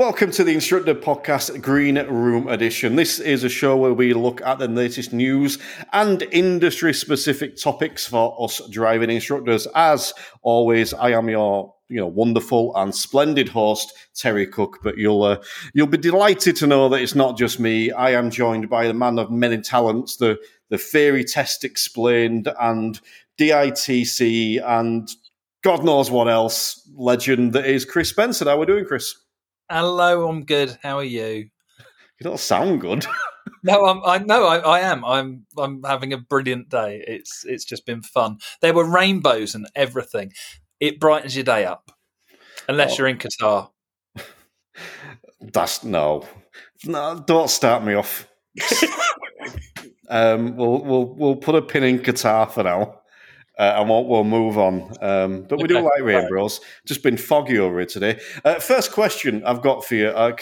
Welcome to the Instructor Podcast Green Room Edition. This is a show where we look at the latest news and industry specific topics for us driving instructors. As always, I am your you know wonderful and splendid host Terry Cook. But you'll uh, you'll be delighted to know that it's not just me. I am joined by the man of many talents, the the theory test explained, and DITC, and God knows what else legend that is Chris Bensted. How are we doing, Chris? Hello, I'm good. How are you? You don't sound good. no, I'm. I no, I, I am. I'm. I'm having a brilliant day. It's. It's just been fun. There were rainbows and everything. It brightens your day up, unless oh. you're in Qatar. That's no, no. Don't start me off. um, we'll we'll we'll put a pin in Qatar for now. Uh, and we'll, we'll, move on. Um, but we do like rainbows. Just been foggy over here today. Uh, first question I've got for you, uh,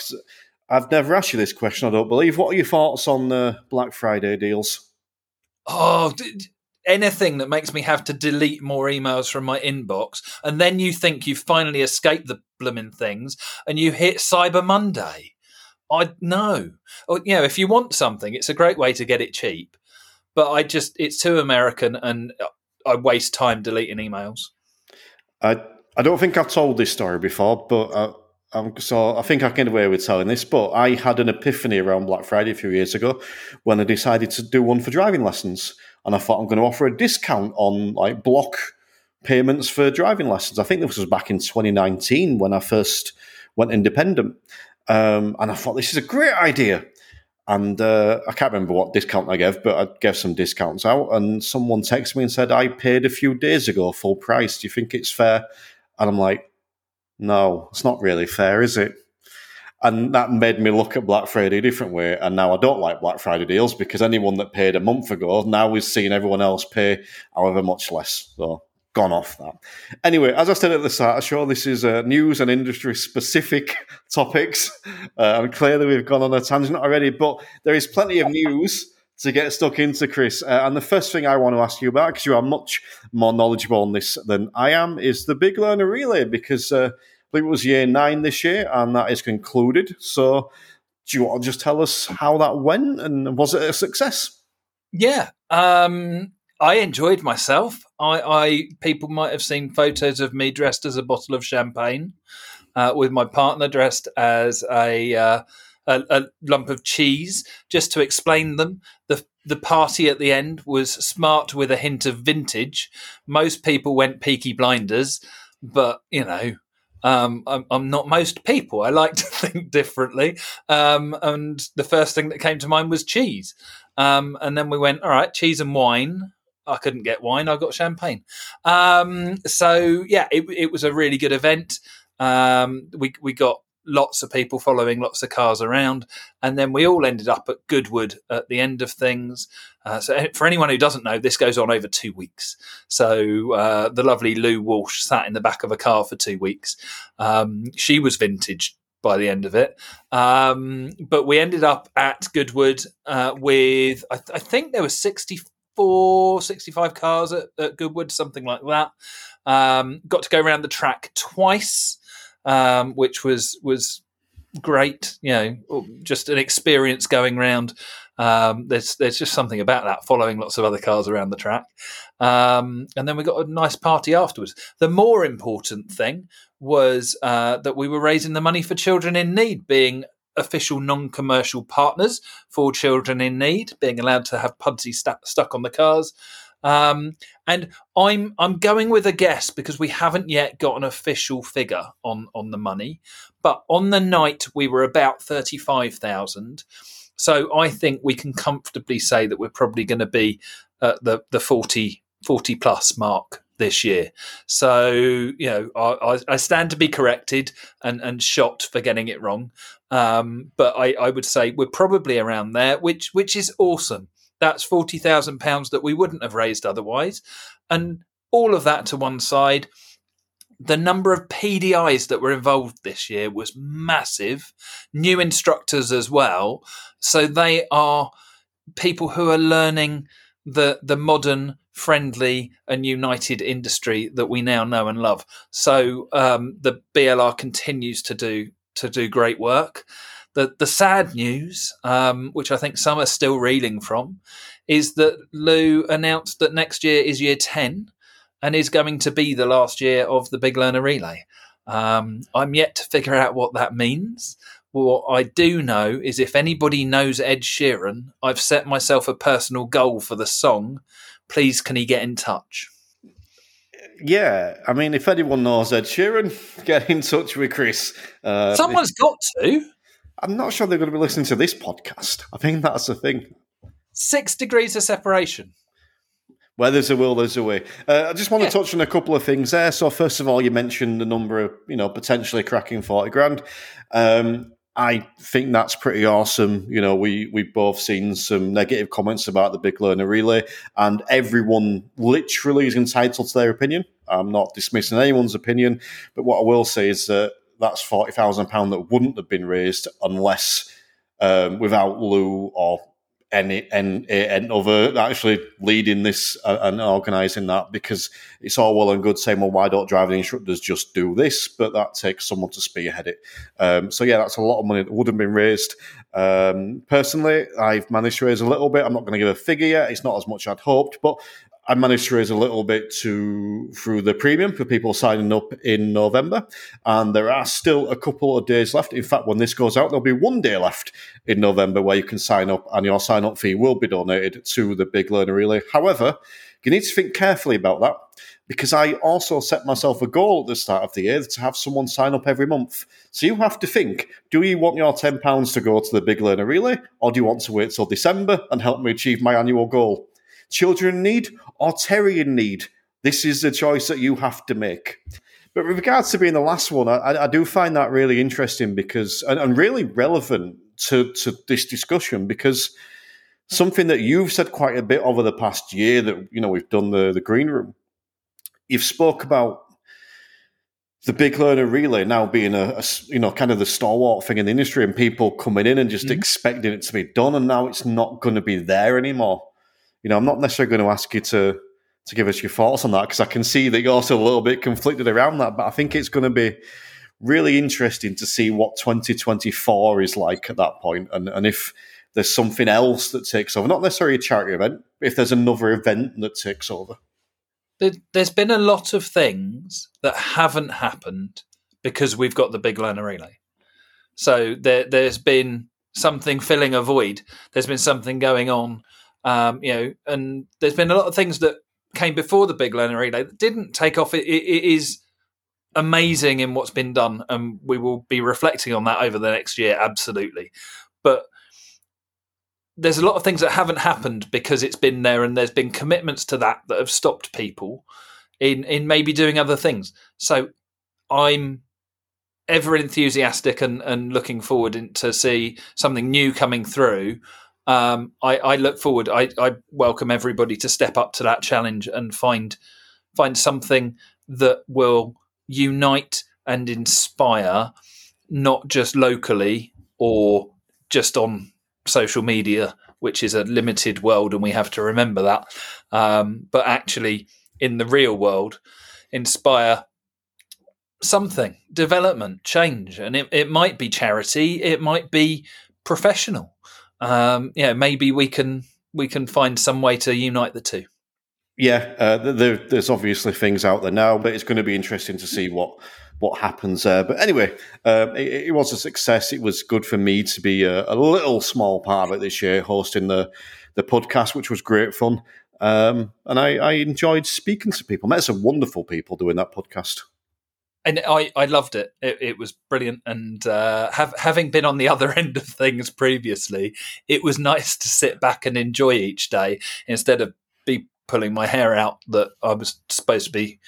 I've never asked you this question, I don't believe. What are your thoughts on the Black Friday deals? Oh, anything that makes me have to delete more emails from my inbox. And then you think you've finally escaped the blooming things and you hit Cyber Monday. I know. You know, if you want something, it's a great way to get it cheap. But I just, it's too American and I waste time deleting emails. I I don't think I've told this story before, but uh, um, so I think I can get away with telling this. But I had an epiphany around Black Friday a few years ago when I decided to do one for driving lessons, and I thought I'm going to offer a discount on like block payments for driving lessons. I think this was back in 2019 when I first went independent, um, and I thought this is a great idea. And uh, I can't remember what discount I gave, but I gave some discounts out. And someone texted me and said, I paid a few days ago full price. Do you think it's fair? And I'm like, no, it's not really fair, is it? And that made me look at Black Friday a different way. And now I don't like Black Friday deals because anyone that paid a month ago now is seeing everyone else pay however much less. So gone off that. Anyway, as I said at the start of the show, this is uh, news and industry specific topics. Uh, and clearly we've gone on a tangent already, but there is plenty of news to get stuck into, Chris. Uh, and the first thing I want to ask you about, because you are much more knowledgeable on this than I am, is the Big Learner Relay, because uh, I believe it was year nine this year, and that is concluded. So do you want to just tell us how that went, and was it a success? Yeah. Um, I enjoyed myself. I, I, people might have seen photos of me dressed as a bottle of champagne, uh, with my partner dressed as a, uh, a, a lump of cheese. Just to explain them, the the party at the end was smart with a hint of vintage. Most people went Peaky Blinders, but you know. Um, I'm, I'm, not most people. I like to think differently. Um, and the first thing that came to mind was cheese. Um, and then we went, all right, cheese and wine I couldn't get wine. I got champagne. Um, so yeah, it, it, was a really good event. Um, we we got lots of people following lots of cars around, and then we all ended up at Goodwood at the end of things. Uh, so for anyone who doesn't know, this goes on over two weeks. So uh, the lovely Lou Walsh sat in the back of a car for two weeks. Um, she was vintage by the end of it. Um, but we ended up at Goodwood uh, with, I, th- I, think there were 60, 64, 65 cars at, at Goodwood, something like that. Um, got to go around the track twice, um, which was was great. You know, just an experience going around. Um, there's there's just something about that following lots of other cars around the track, um, and then we got a nice party afterwards. The more important thing was uh, that we were raising the money for children in need, being official non-commercial partners for children in need, being allowed to have Pudsey st- stuck on the cars. Um, and I'm I'm going with a guess because we haven't yet got an official figure on on the money, but on the night we were about thirty five thousand. So I think we can comfortably say that we're probably going to be at the the 40, 40 plus mark this year. So, you know, I, I, stand to be corrected and, and shot for getting it wrong. Um, but I, I would say we're probably around there, which which is awesome. That's forty thousand pounds that we wouldn't have raised otherwise, and all of that to one side. The number of PDIs that were involved this year was massive. New instructors as well, so they are people who are learning the the modern, friendly, and united industry that we now know and love. So um, the BLR continues to do to do great work. The the sad news, um, which I think some are still reeling from, is that Lou announced that next year is year ten, and is going to be the last year of the Big Learner Relay. Um, I'm yet to figure out what that means. What I do know is if anybody knows Ed Sheeran, I've set myself a personal goal for the song. Please, can he get in touch? Yeah, I mean, if anyone knows Ed Sheeran, get in touch with Chris. Uh, Someone's got to. I'm not sure they're going to be listening to this podcast. I think that's the thing. Six degrees of separation. Where there's a will, there's a way. Uh, I just want yeah. to touch on a couple of things there. So, first of all, you mentioned the number of, you know, potentially cracking 40 grand. Um, I think that's pretty awesome. You know, we we've both seen some negative comments about the big learner relay, and everyone literally is entitled to their opinion. I'm not dismissing anyone's opinion, but what I will say is that that's forty thousand pound that wouldn't have been raised unless um, without Lou or any and, and other actually leading this uh, and organising that because it's all well and good saying, well, why don't driving instructors just do this? But that takes someone to spearhead it. Um, so yeah, that's a lot of money that would have been raised. Um, personally, I've managed to raise a little bit. I'm not going to give a figure yet. It's not as much I'd hoped, but I managed to raise a little bit to through the premium for people signing up in November, and there are still a couple of days left. In fact, when this goes out, there'll be one day left in November where you can sign up, and your sign up fee will be donated to the Big Learner Relay. However, you need to think carefully about that because I also set myself a goal at the start of the year to have someone sign up every month. So you have to think: Do you want your ten pounds to go to the Big Learner Relay, or do you want to wait till December and help me achieve my annual goal? Children need or Terry in need. This is the choice that you have to make. But with regards to being the last one, I, I do find that really interesting because and, and really relevant to, to this discussion because something that you've said quite a bit over the past year that you know we've done the the green room. You've spoke about the big learner relay now being a, a, you know kind of the stalwart thing in the industry and people coming in and just mm-hmm. expecting it to be done and now it's not going to be there anymore you know, I'm not necessarily going to ask you to to give us your thoughts on that because I can see that you're also a little bit conflicted around that. But I think it's going to be really interesting to see what 2024 is like at that point, and and if there's something else that takes over, not necessarily a charity event, if there's another event that takes over. There's been a lot of things that haven't happened because we've got the big learner relay. So there, there's been something filling a void. There's been something going on um, you know, and there's been a lot of things that came before the big learner relay that didn't take off. it, it, it is amazing in what's been done, and we will be reflecting on that over the next year, absolutely. But there's a lot of things that haven't happened because it's been there, and there's been commitments to that that have stopped people in in maybe doing other things. So I'm ever enthusiastic and, and looking forward to see something new coming through um, I, I, look forward. I, I, welcome everybody to step up to that challenge and find find something that will unite and inspire, not just locally or just on social media, which is a limited world, and we have to remember that. Um, but actually, in the real world, inspire something, development, change, and it, it might be charity, it might be professional um, yeah, maybe we can we can find some way to unite the two. Yeah, uh, there, there's obviously things out there now, but it's going to be interesting to see what what happens there. But anyway, uh, it, it, was a success. It was good for me to be a, a, little small part of it this year, hosting the the podcast, which was great fun. Um, and I, I enjoyed speaking to people. Met some wonderful people doing that podcast and I, I loved it. it. it. was brilliant, and uh, have, having been on the other end of things previously, it was nice to sit back and enjoy each day instead of be pulling my hair out that I was supposed to be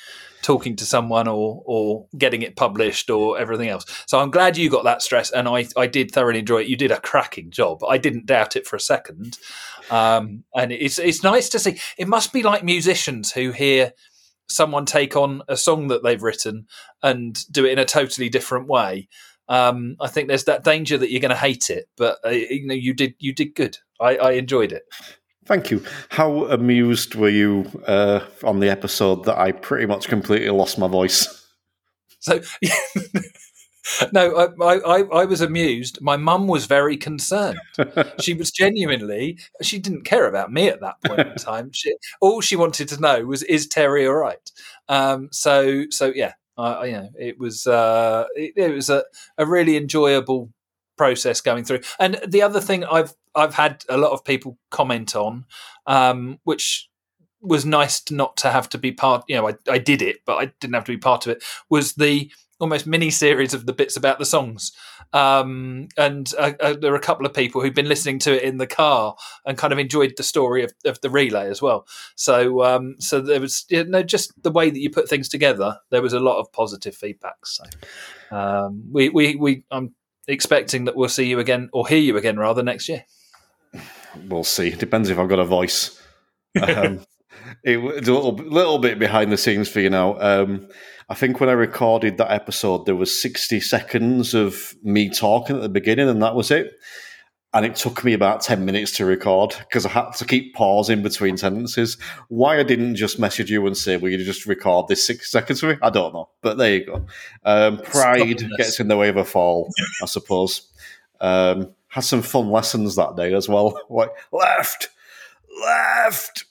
talking to someone or or getting it published or everything else. So I'm glad you got that stress, and I I did thoroughly enjoy it. You did a cracking job. I didn't doubt it for a second, um, and it's it's nice to see. It must be like musicians who hear someone take on a song that they've written and do it in a totally different way. Um, I think there's that danger that you're going to hate it, but uh, you know you did you did good. I, I enjoyed it. Thank you. How amused were you uh, on the episode that I pretty much completely lost my voice? So, no, I, I, I was amused. My mum was very concerned. she was genuinely, she didn't care about me at that point in time. She, all she wanted to know was, is Terry all right? Um, so, so yeah, I, you know, it was, uh, it, it was a, a really enjoyable process going through. And the other thing I've I've had a lot of people comment on, um, which was nice to not to have to be part. You know, I, I did it, but I didn't have to be part of it. Was the almost mini series of the bits about the songs. Um, and uh, uh, there are a couple of people who've been listening to it in the car and kind of enjoyed the story of, of the relay as well. So, um, so there was you know, just the way that you put things together. There was a lot of positive feedback. So, um, we, we, we, I'm expecting that we'll see you again or hear you again rather next year. We'll see. Depends if I've got a voice. Um, it, it's a little little bit behind the scenes for you now. I think when I recorded that episode, there was sixty seconds of me talking at the beginning, and that was it and it took me about 10 minutes to record because I had to keep pausing between sentences. Why I didn't just message you and say, Will you just record this six seconds for me? I don't know. But there you go. Um, pride gets in the way of a fall, I suppose. Um, had some fun lessons that day as well. Like, left, left,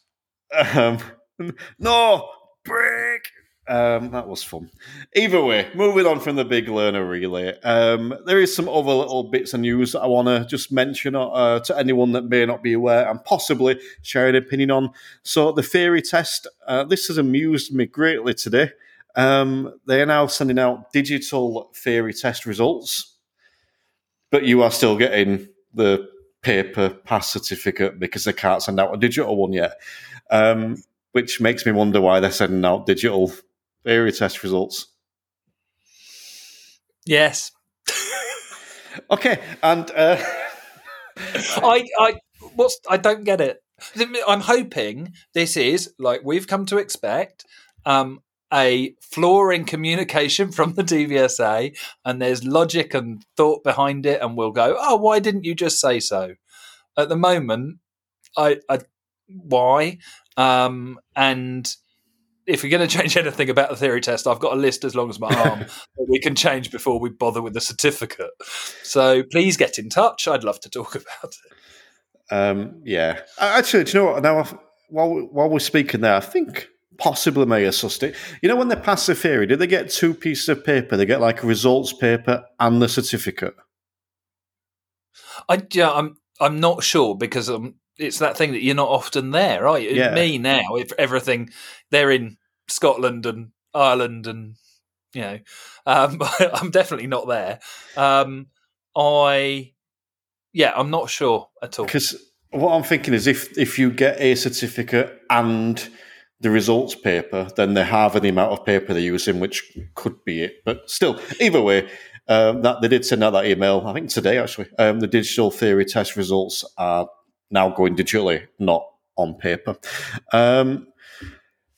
um, no, break, um, that was fun. Either way, moving on from the big learner relay, um, there is some other little bits of news that I want to just mention uh, to anyone that may not be aware and possibly share an opinion on. So, the theory test, uh, this has amused me greatly today. Um, they are now sending out digital theory test results, but you are still getting the paper pass certificate because they can't send out a digital one yet. Um, which makes me wonder why they're sending out digital theory test results. Yes. okay, and uh... I, I, what's I don't get it. I'm hoping this is like we've come to expect. Um, a flaw in communication from the DVSA, and there's logic and thought behind it, and we'll go, oh, why didn't you just say so? At the moment, I, I why? Um, and if we're going to change anything about the theory test, I've got a list as long as my arm that we can change before we bother with the certificate. So please get in touch. I'd love to talk about it. Um, yeah, actually, do you know what? Now, while while we're speaking there, I think possibly may have sussed it. You know, when they pass the theory, do they get two pieces of paper? They get like a results paper and the certificate. I yeah, I'm I'm not sure because um, it's that thing that you're not often there, right? Yeah. Me now, if everything they're in Scotland and Ireland and you know, um, I'm definitely not there. Um, I, yeah, I'm not sure at all. Because what I'm thinking is, if if you get a certificate and the results paper, then they have the amount of paper they're using, which could be it. But still, either way, um, that they did send out that email. I think today actually. Um, the digital theory test results are now going digitally, not on paper. Um,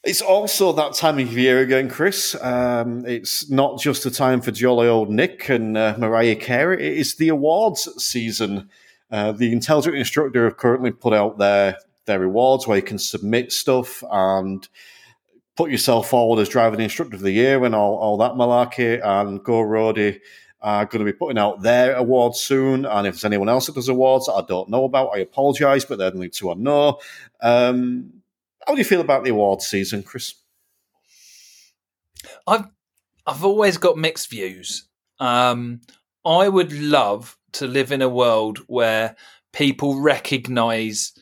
it's also that time of year again, Chris. Um, it's not just a time for jolly old Nick and uh, Mariah Carey. It is the awards season. Uh, the Intelligent Instructor have currently put out their their awards where you can submit stuff and put yourself forward as driving instructor of the year and all, all that malarkey. And GoRoadie are going to be putting out their awards soon. And if there's anyone else that does awards that I don't know about, I apologise, but they're the only two I know. Um, how do you feel about the awards season, Chris? I've I've always got mixed views. Um, I would love to live in a world where people recognise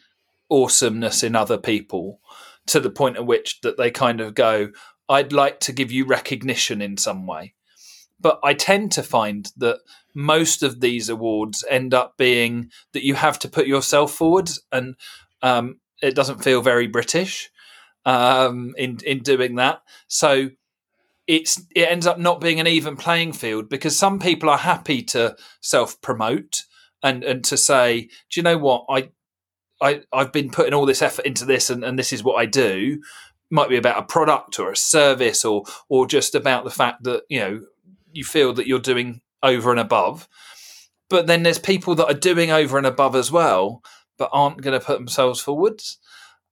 awesomeness in other people to the point at which that they kind of go, "I'd like to give you recognition in some way." But I tend to find that most of these awards end up being that you have to put yourself forward, and um, it doesn't feel very British um, in in doing that. So it's it ends up not being an even playing field because some people are happy to self promote and and to say, do you know what I. I, I've been putting all this effort into this and, and this is what I do might be about a product or a service or or just about the fact that you know you feel that you're doing over and above but then there's people that are doing over and above as well but aren't going to put themselves forwards.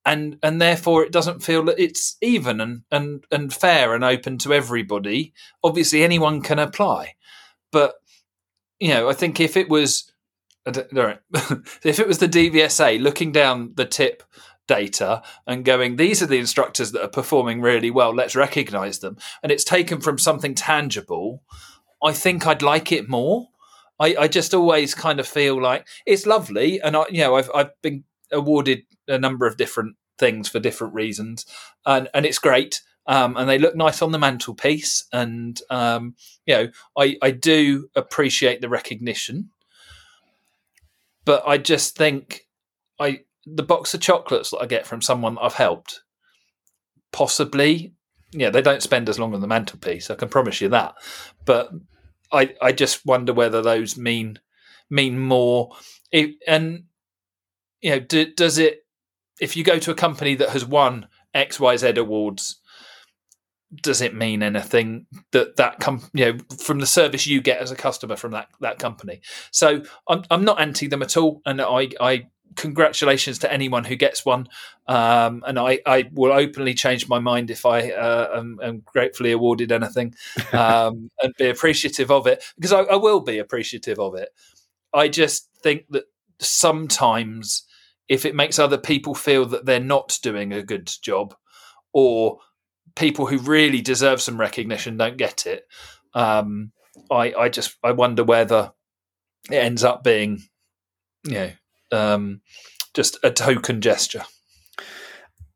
And, and therefore it doesn't feel that it's even and, and, and fair and open to everybody. Obviously, anyone can apply, but you know, I think if it was, if it was the DVSA looking down the tip data and going, these are the instructors that are performing really well, let's recognize them. And it's taken from something tangible, I think I'd like it more. I, I just always kind of feel like it's lovely. And I, you know, I've, I've been awarded a number of different things for different reasons and, and it's great. Um, and they look nice on the mantelpiece. And, um, you know, I, I do appreciate the recognition. But I just think I, the box of chocolates that I get from someone that I've helped, possibly, yeah, they don't spend as long on the mantelpiece. I can promise you that. But I, I just wonder whether those mean mean more. It, and you know, do, does it? If you go to a company that has won X, Y, Z awards, does it mean anything that that com- you know from the service you get as a customer from that that company? So I'm I'm not anti them at all, and I I congratulations to anyone who gets one. Um, and I, I will openly change my mind if I uh, am, am, gratefully awarded anything um, and be appreciative of it because I, I, will be appreciative of it. I just think that sometimes if it makes other people feel that they're not doing a good job or people who really deserve some recognition don't get it, um, I, I just I wonder whether it ends up being you know um, just a token gesture.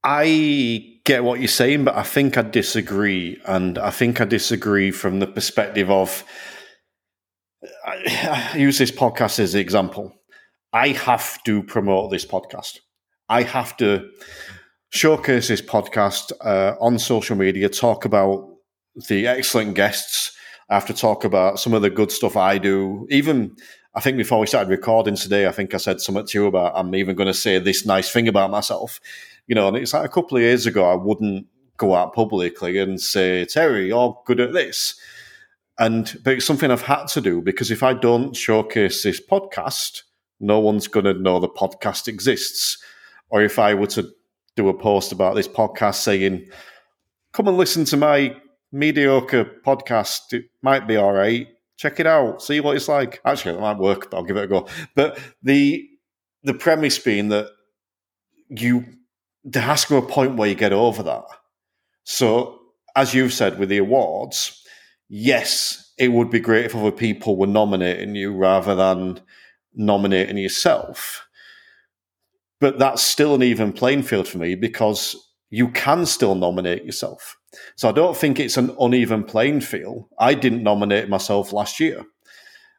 I get what you're saying, but I think I disagree. And I think I disagree from the perspective of I, use this podcast as an example. I have to promote this podcast. I have to showcase this podcast uh, on social media, talk about the excellent guests. I have to talk about some of the good stuff I do, even I think before we started recording today, I think I said something to you about I'm even going to say this nice thing about myself. You know, and it's like a couple of years ago, I wouldn't go out publicly and say, Terry, you're good at this. And but it's something I've had to do because if I don't showcase this podcast, no one's going to know the podcast exists. Or if I were to do a post about this podcast saying, come and listen to my mediocre podcast, it might be all right check it out, see what it's like. Actually, it might work, but I'll give it a go. But the the premise being that you there has to be a point where you get over that. So, as you've said with the awards, yes, it would be great if other people were nominating you rather than nominating yourself. But that's still an even playing field for me because you can still nominate yourself. So I don't think it's an uneven playing field. I didn't nominate myself last year.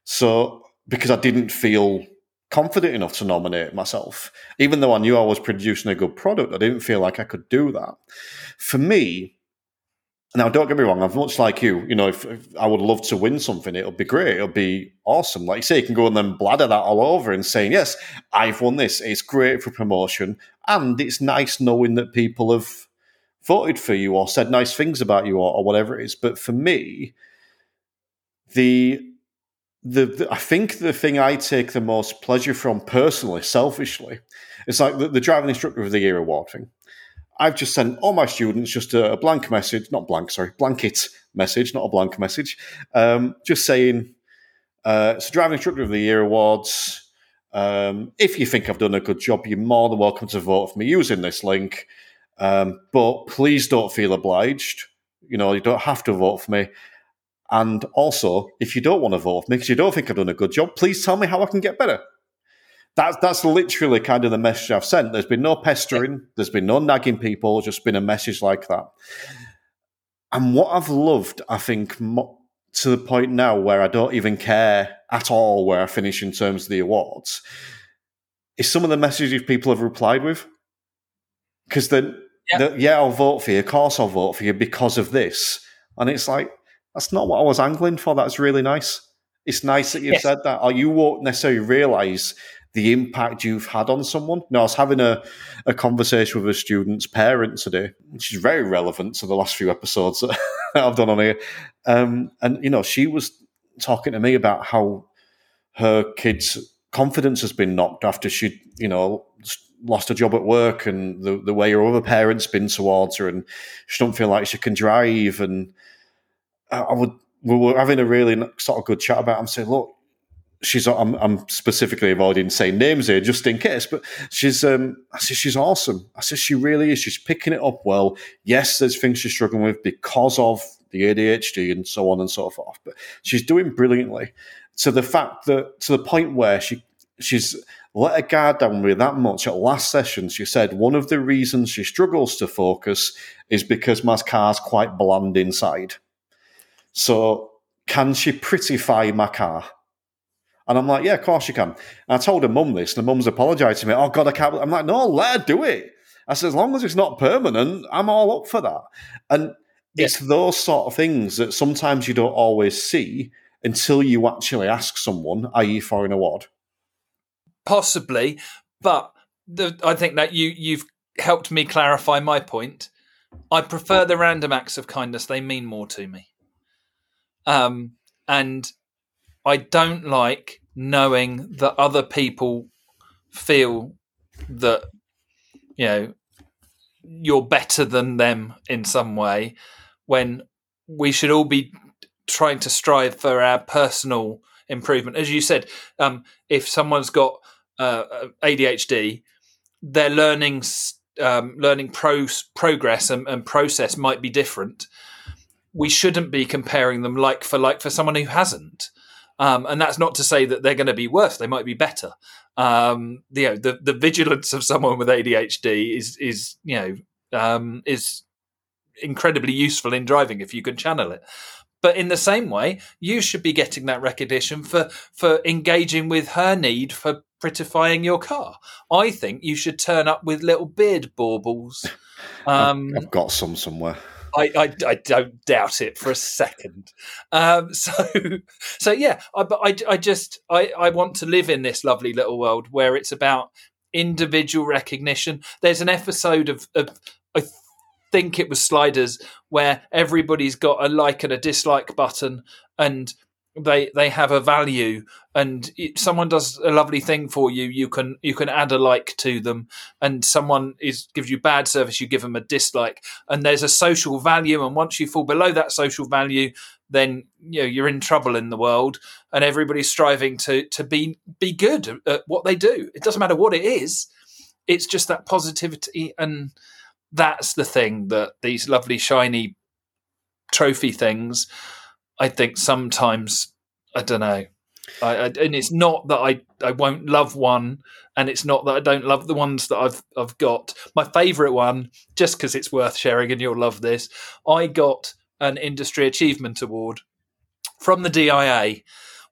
So because I didn't feel confident enough to nominate myself, even though I knew I was producing a good product, I didn't feel like I could do that. For me, now don't get me wrong, I'm much like you. You know, if, if I would love to win something, it'll be great. It'll be awesome. Like you say, you can go and then bladder that all over and saying, yes, I've won this. It's great for promotion. And it's nice knowing that people have voted for you or said nice things about you or, or whatever it is. But for me, the, the, the I think the thing I take the most pleasure from personally, selfishly, is like the, the driving instructor of the year award thing. I've just sent all my students just a, a blank message, not blank, sorry, blanket message, not a blank message, um, just saying uh, it's driving instructor of the year awards. Um, if you think I've done a good job, you're more than welcome to vote for me using this link. Um, but please don't feel obliged. You know, you don't have to vote for me. And also, if you don't want to vote for me because you don't think I've done a good job, please tell me how I can get better. That's that's literally kind of the message I've sent. There's been no pestering, there's been no nagging people, just been a message like that. And what I've loved, I think, to the point now where I don't even care at all where I finish in terms of the awards, is some of the messages people have replied with. Because then yeah. yeah, I'll vote for you. Of course, I'll vote for you because of this. And it's like, that's not what I was angling for. That's really nice. It's nice that you've yes. said that. Or you won't necessarily realize the impact you've had on someone. Now, I was having a, a conversation with a student's parent today, which is very relevant to the last few episodes that I've done on here. Um, and, you know, she was talking to me about how her kids confidence has been knocked after she, you know, lost a job at work and the, the way her other parents been towards her and she don't feel like she can drive and I, I would we were having a really sort of good chat about it. I'm saying, look, she's I'm, I'm, specifically avoiding saying names here just in case, but she's um I said she's awesome. I said she really is. She's picking it up well. Yes, there's things she's struggling with because of the ADHD and so on and so forth, but she's doing brilliantly. To the fact that to the point where she she's let her guard down with that much at last session. She said one of the reasons she struggles to focus is because my car's quite bland inside. So can she prettify my car? And I'm like, yeah, of course you can. And I told her mum this, and the mum's apologised to me. Oh God, I can't. I'm like, no, let her do it. I said, as long as it's not permanent, I'm all up for that. And yeah. it's those sort of things that sometimes you don't always see until you actually ask someone, i.e., for an award. Possibly, but the, I think that you you've helped me clarify my point. I prefer the random acts of kindness; they mean more to me. Um, and I don't like knowing that other people feel that you know you're better than them in some way when we should all be trying to strive for our personal improvement as you said um, if someone's got uh, ADHD their learning um, learning pro- progress and, and process might be different we shouldn't be comparing them like for like for someone who hasn't. Um, and that's not to say that they're going to be worse; they might be better. Um, you know, the the vigilance of someone with ADHD is is you know um, is incredibly useful in driving if you can channel it. But in the same way, you should be getting that recognition for for engaging with her need for prettifying your car. I think you should turn up with little beard baubles. Um, I've got some somewhere. I, I, I, don't doubt it for a second. Um, so, so yeah, I, but I, I just I, I want to live in this lovely little world where it's about individual recognition. There's an episode of, of I think it was Sliders where everybody's got a like and a dislike button, and they they have a value and someone does a lovely thing for you you can you can add a like to them. And someone is gives you bad service you give them a dislike. And there's a social value and once you fall below that social value then you know you're in trouble in the world. And everybody's striving to to be be good at what they do. It doesn't matter what it is. It's just that positivity and that's the thing that these lovely shiny trophy things I think sometimes I don't know. I, I, and it's not that I, I won't love one, and it's not that I don't love the ones that I've I've got. My favourite one, just because it's worth sharing, and you'll love this. I got an industry achievement award from the DIA,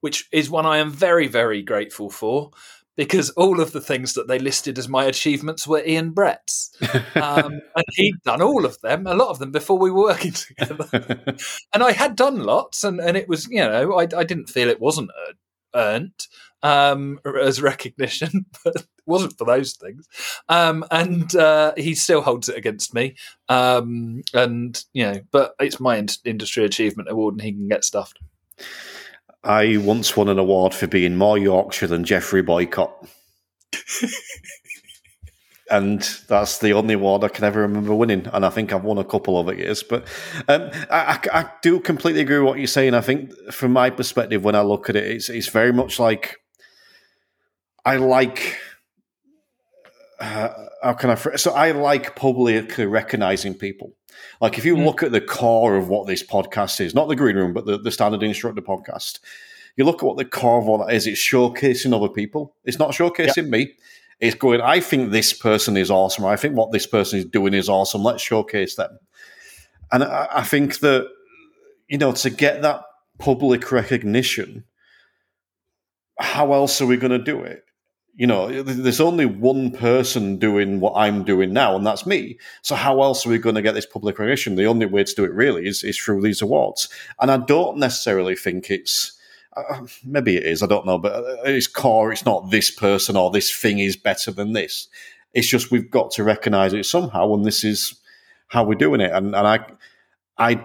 which is one I am very very grateful for because all of the things that they listed as my achievements were Ian Brett's. Um, and he'd done all of them, a lot of them before we were working together. and I had done lots, and, and it was, you know, I, I didn't feel it wasn't earned um, as recognition, but it wasn't for those things. Um, and uh, he still holds it against me. Um, and, you know, but it's my industry achievement award, and he can get stuffed. I once won an award for being more Yorkshire than Geoffrey Boycott. and that's the only award I can ever remember winning. And I think I've won a couple over years. But um, I, I, I, do completely agree with what you're saying. I think, from my perspective, when I look at it, it's, it's very much like I like. Uh, how can I? So I like publicly recognizing people. Like if you mm. look at the core of what this podcast is, not the green room, but the, the standard instructor podcast, you look at what the core of what that is, it's showcasing other people. It's not showcasing yep. me. It's going, I think this person is awesome. I think what this person is doing is awesome. Let's showcase them. And I, I think that, you know, to get that public recognition, how else are we going to do it? You know, there's only one person doing what I'm doing now, and that's me. So how else are we going to get this public recognition? The only way to do it really is, is through these awards. And I don't necessarily think it's uh, maybe it is, I don't know, but it's core. It's not this person or this thing is better than this. It's just we've got to recognise it somehow, and this is how we're doing it. And and I I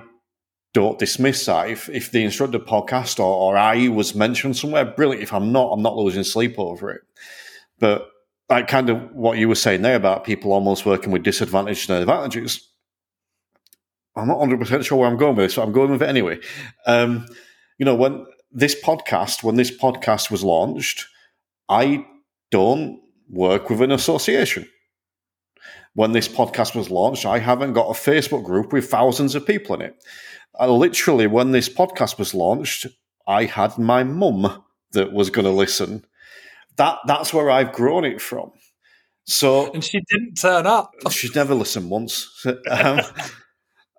don't dismiss that. If if the instructor podcast or, or I was mentioned somewhere, brilliant. If I'm not, I'm not losing sleep over it. But like kind of what you were saying there about people almost working with disadvantages and advantages. I'm not 100 percent sure where I'm going with this, but I'm going with it anyway. Um, you know, when this podcast, when this podcast was launched, I don't work with an association. When this podcast was launched, I haven't got a Facebook group with thousands of people in it. I literally, when this podcast was launched, I had my mum that was going to listen. That that's where I've grown it from. So, and she didn't turn up. She's never listened once. Um,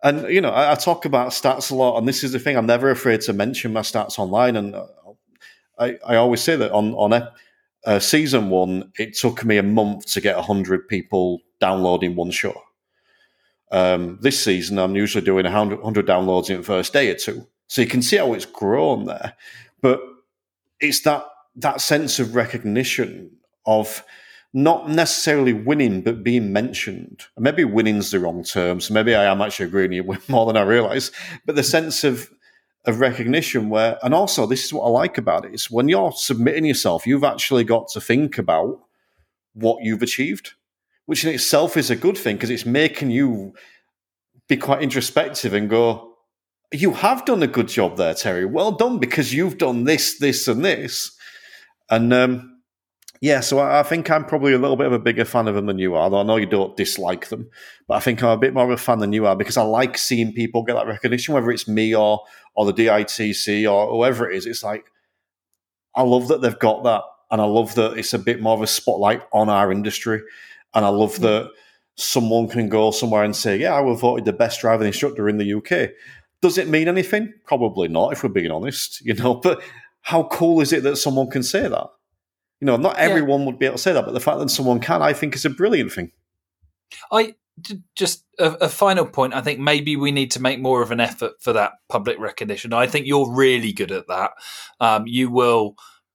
and you know, I, I, talk about stats a lot, and this is the thing. I'm never afraid to mention my stats online, and I, I always say that on on uh, season one, it took me a month to get hundred people downloading one show. Um, this season, I'm usually doing 100, 100 downloads in the first day or two. So you can see how it's grown there. But it's that that sense of recognition of not necessarily winning, but being mentioned. Maybe winning's the wrong term. So maybe I am actually agreeing with more than I realize. But the sense of of recognition where, and also this is what I like about it is when you're submitting yourself, you've actually got to think about what you've achieved which in itself is a good thing because it's making you be quite introspective and go, you have done a good job there, Terry. Well done because you've done this, this, and this. And um, yeah, so I, I, think I'm probably a little bit of a bigger fan of them than you are. Though I know you don't dislike them, but I think I'm a bit more of a fan than you are because I like seeing people get that recognition, whether it's me or or the DITC or whoever it is. It's like I love that they've got that, and I love that it's a bit more of a spotlight on our industry. And I love that someone can go somewhere and say, yeah, I was voted the best driving instructor in the UK. Does it mean anything? Probably not, if we're being honest, you know, but how cool is it that someone can say that? You know, not everyone yeah. would be able to say that, but the fact that someone can, I think, is a brilliant thing. I just a, a, final point. I think maybe we need to make more of an effort for that public recognition. I think you're really good at that. Um, you will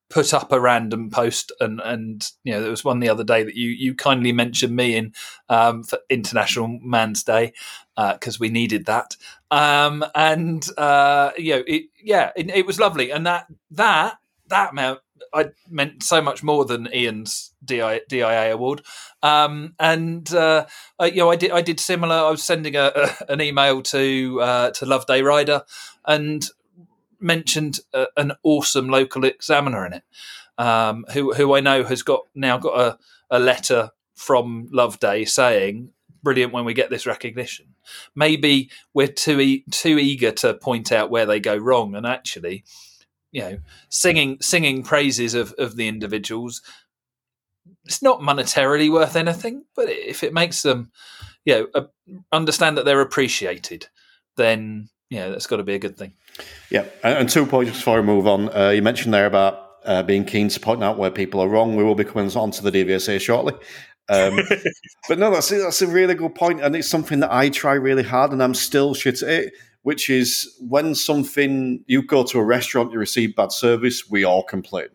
put up a random post and and you know there was one the other day that you you kindly mentioned me in um, for International Man's Day because uh, we needed that um, and uh, you know it, yeah it, it, was lovely. And that that that meant I meant so much more than Ian's DI, DIA award. Um, and uh, you know I did I did similar. I was sending a, a an email to uh, to Loveday Ryder and mentioned uh, an awesome local examiner in it, um, who who I know has got now got a, a letter from Loveday saying, "Brilliant when we get this recognition." Maybe we're too e- too eager to point out where they go wrong, and actually, you know, singing singing praises of of the individuals. It's not monetarily worth anything, but if it makes them, you know, understand that they're appreciated, then yeah, that's got to be a good thing. Yeah, and two points before we move on. Uh, you mentioned there about uh, being keen to point out where people are wrong. We will be coming on to the DVSA shortly. Um, but no, that's that's a really good point, and it's something that I try really hard, and I'm still shit at it. Which is when something you go to a restaurant, you receive bad service, we all complain,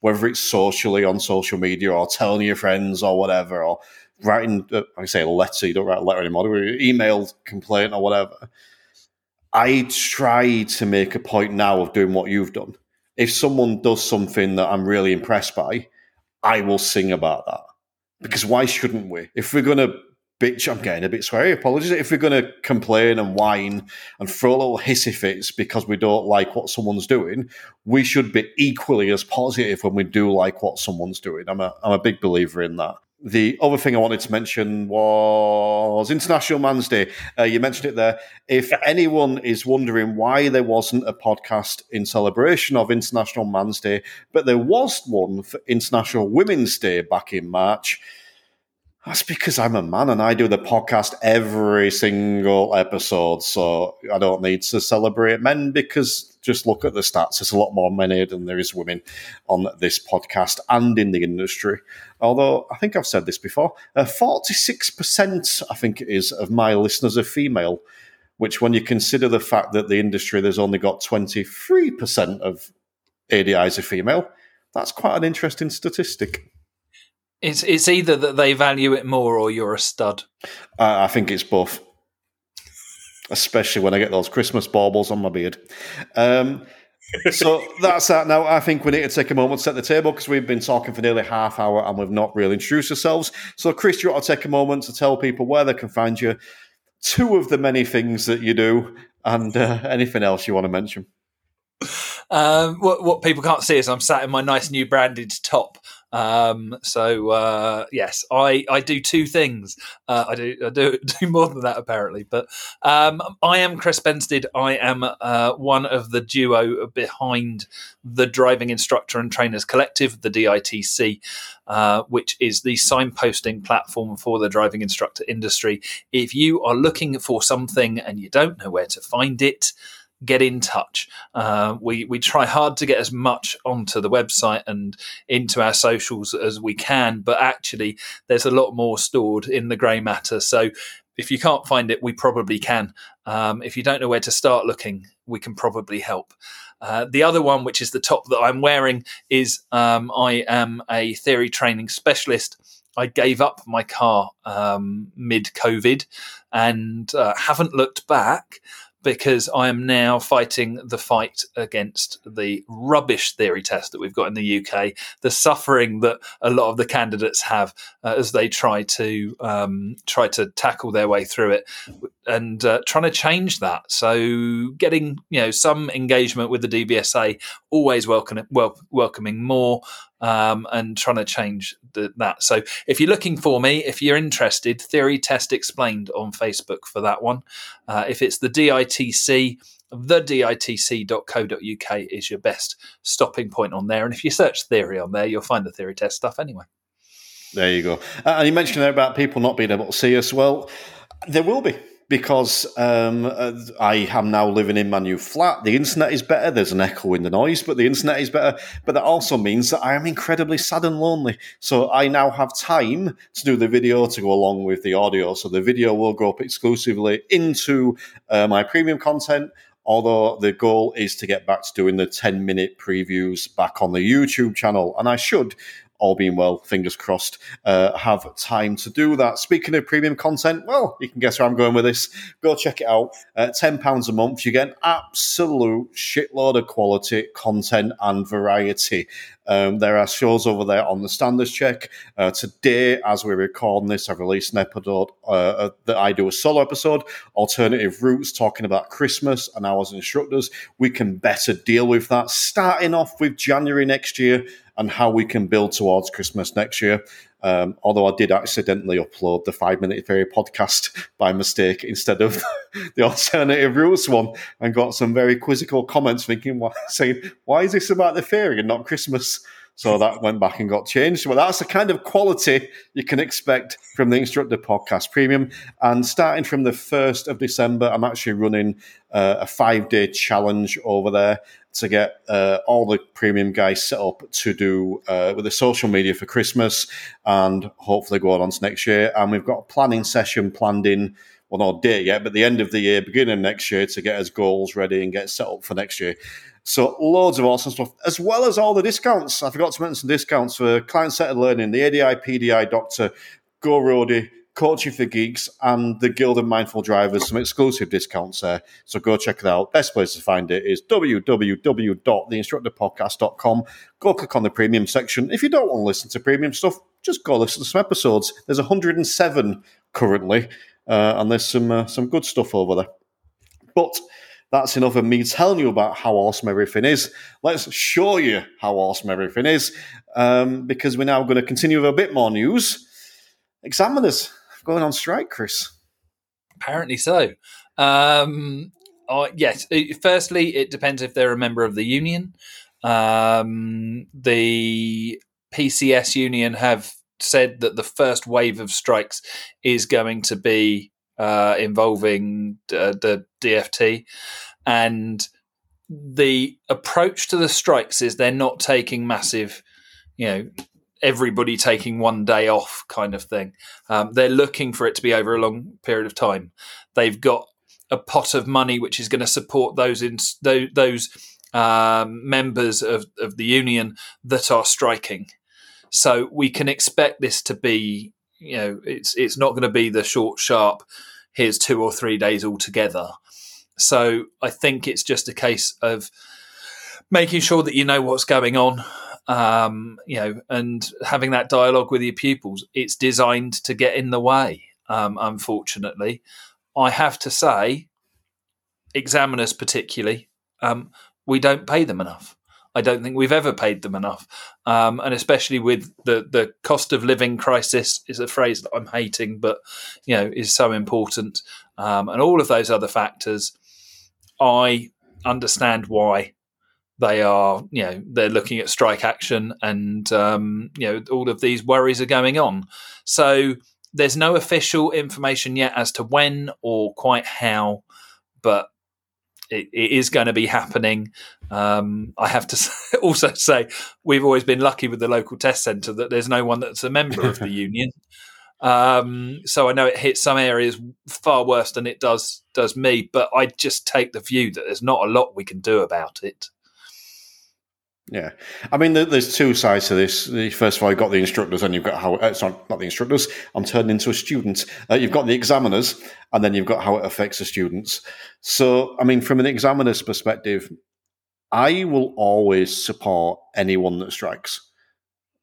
whether it's socially on social media or telling your friends or whatever, or writing. Uh, I say a letter, you don't write a letter anymore. Email complaint or whatever I try to make a point now of doing what you've done. If someone does something that I'm really impressed by, I will sing about that. Because why shouldn't we? If we're going to bitch, I'm getting a bit sweary, apologies. If we're going to complain and whine and throw little hissy fits because we don't like what someone's doing, we should be equally as positive when we do like what someone's doing. I'm a, I'm a big believer in that the other thing I wanted to mention was International Man's Day. Uh, you mentioned it there. If anyone is wondering why there wasn't a podcast in celebration of International Man's Day, but there was one for International Women's Day back in March, that's because I'm a man and I do the podcast every single episode. So I don't need to celebrate men because just look at the stats. There's a lot more men here than there is women on this podcast and in the industry. Although I think I've said this before, uh, 46%, I think it is, of my listeners are female, which when you consider the fact that the industry there's only got 23% of ADIs are female, that's quite an interesting statistic. It's it's either that they value it more or you're a stud. Uh, I think it's both. Especially when I get those Christmas baubles on my beard. Um, so that's that. Now I think we need to take a moment to set the table because we've been talking for nearly half hour and we've not really introduced ourselves. So Chris, you ought to take a moment to tell people where they can find you, two of the many things that you do, and uh, anything else you want to mention. Um, what, what people can't see is I'm sat in my nice new branded top um, so uh, yes, I, I do two things. Uh, I do I do do more than that apparently, but um, I am Chris Bensted. I am uh, one of the duo behind the Driving Instructor and Trainers Collective, the DITC, uh, which is the signposting platform for the driving instructor industry. If you are looking for something and you don't know where to find it get in touch. Uh, we we try hard to get as much onto the website and into our socials as we can, but actually, there's a lot more stored in the grey matter. So. If you can't find it, we probably can. Um, if you don't know where to start looking, we can probably help. Uh, the other one, which is the top that I'm wearing, is um, I am a theory training specialist. I gave up my car um, mid COVID and uh, haven't looked back because I am now fighting the fight against the rubbish theory test that we've got in the UK, the suffering that a lot of the candidates have uh, as they try to um, try to tackle their way through it, and uh, trying to change that. So, getting you know some engagement with the DVSA, always welcome, wel- welcoming more um, and trying to change the, that. So if you're looking for me, if you're interested, Theory Test Explained on Facebook for that one. Uh, if it's the DITC, theditc.co.uk is your best stopping point on there. And if you search theory on there, you'll find the theory test stuff anyway. There you go. Uh, and you mentioned there about people not being able to see us. Well, there will be because um, uh, I am now living in my new flat. The internet is better. There's an echo in the noise, but the internet is better. But that also means that I am incredibly sad and lonely. So I now have time to do the video to go along with the audio. So the video will go up exclusively into uh, my premium content. Although the goal is to get back to doing the 10 minute previews back on the YouTube channel. And I should all being well, fingers crossed, uh, have time to do that. Speaking of premium content, well, you can guess where I'm going with this. Go check it out. Uh, £10 a month, you get an absolute shitload of quality content and variety. Um, there are shows over there on the standards check. Uh, today, as we're recording this, I've released an episode uh, uh, that I do a solo episode, Alternative Routes, talking about Christmas and our instructors. We can better deal with that, starting off with January next year and how we can build towards Christmas next year. Um, although I did accidentally upload the Five Minute Theory podcast by mistake instead of the alternative routes one, and got some very quizzical comments, thinking, why, saying, "Why is this about the theory and not Christmas?" So that went back and got changed. Well, that's the kind of quality you can expect from the Instructor Podcast Premium. And starting from the 1st of December, I'm actually running uh, a five day challenge over there to get uh, all the premium guys set up to do uh, with the social media for Christmas and hopefully go on to next year. And we've got a planning session planned in, well, not date yet, but the end of the year, beginning next year to get us goals ready and get set up for next year. So loads of awesome stuff, as well as all the discounts. I forgot to mention discounts for client-centered learning, the ADI, PDI, Doctor, GoRoadie, Coaching for Geeks, and the Guild of Mindful Drivers, some exclusive discounts there. So go check it out. Best place to find it is www.theinstructorpodcast.com. Go click on the premium section. If you don't want to listen to premium stuff, just go listen to some episodes. There's 107 currently, uh, and there's some uh, some good stuff over there. But that's enough of me telling you about how awesome everything is. Let's show you how awesome everything is, um, because we're now going to continue with a bit more news. Examiners going on strike, Chris? Apparently so. Um, uh, yes. Firstly, it depends if they're a member of the union. Um, the PCS union have said that the first wave of strikes is going to be uh, involving uh, the DFT, and the approach to the strikes is they're not taking massive, you know, everybody taking one day off kind of thing. Um, they're looking for it to be over a long period of time. They've got a pot of money which is going to support those in those, um, members of, of the union that are striking. So we can expect this to be, you know, it's it's not going to be the short, sharp. here's two or three days altogether. So I think it's just a case of making sure that you know what's going on, um, you know, and having that dialogue with your pupils. It's designed to get in the way. Um, unfortunately, I have to say, examiners particularly, um, we don't pay them enough. I don't think we've ever paid them enough, um, and especially with the the cost of living crisis is a phrase that I'm hating, but you know is so important, um, and all of those other factors. I understand why they are, you know, they're looking at strike action, and um, you know all of these worries are going on. So there's no official information yet as to when or quite how, but it, it is going to be happening. Um, I have to also say we've always been lucky with the local test centre that there's no one that's a member of the union. Um, so I know it hits some areas far worse than it does does me, but I just take the view that there's not a lot we can do about it. Yeah, I mean, there's two sides to this. First of all, you've got the instructors, and you've got how it's uh, not, not the instructors. I'm turning into a student. Uh, you've got the examiners, and then you've got how it affects the students. So, I mean, from an examiner's perspective, I will always support anyone that strikes.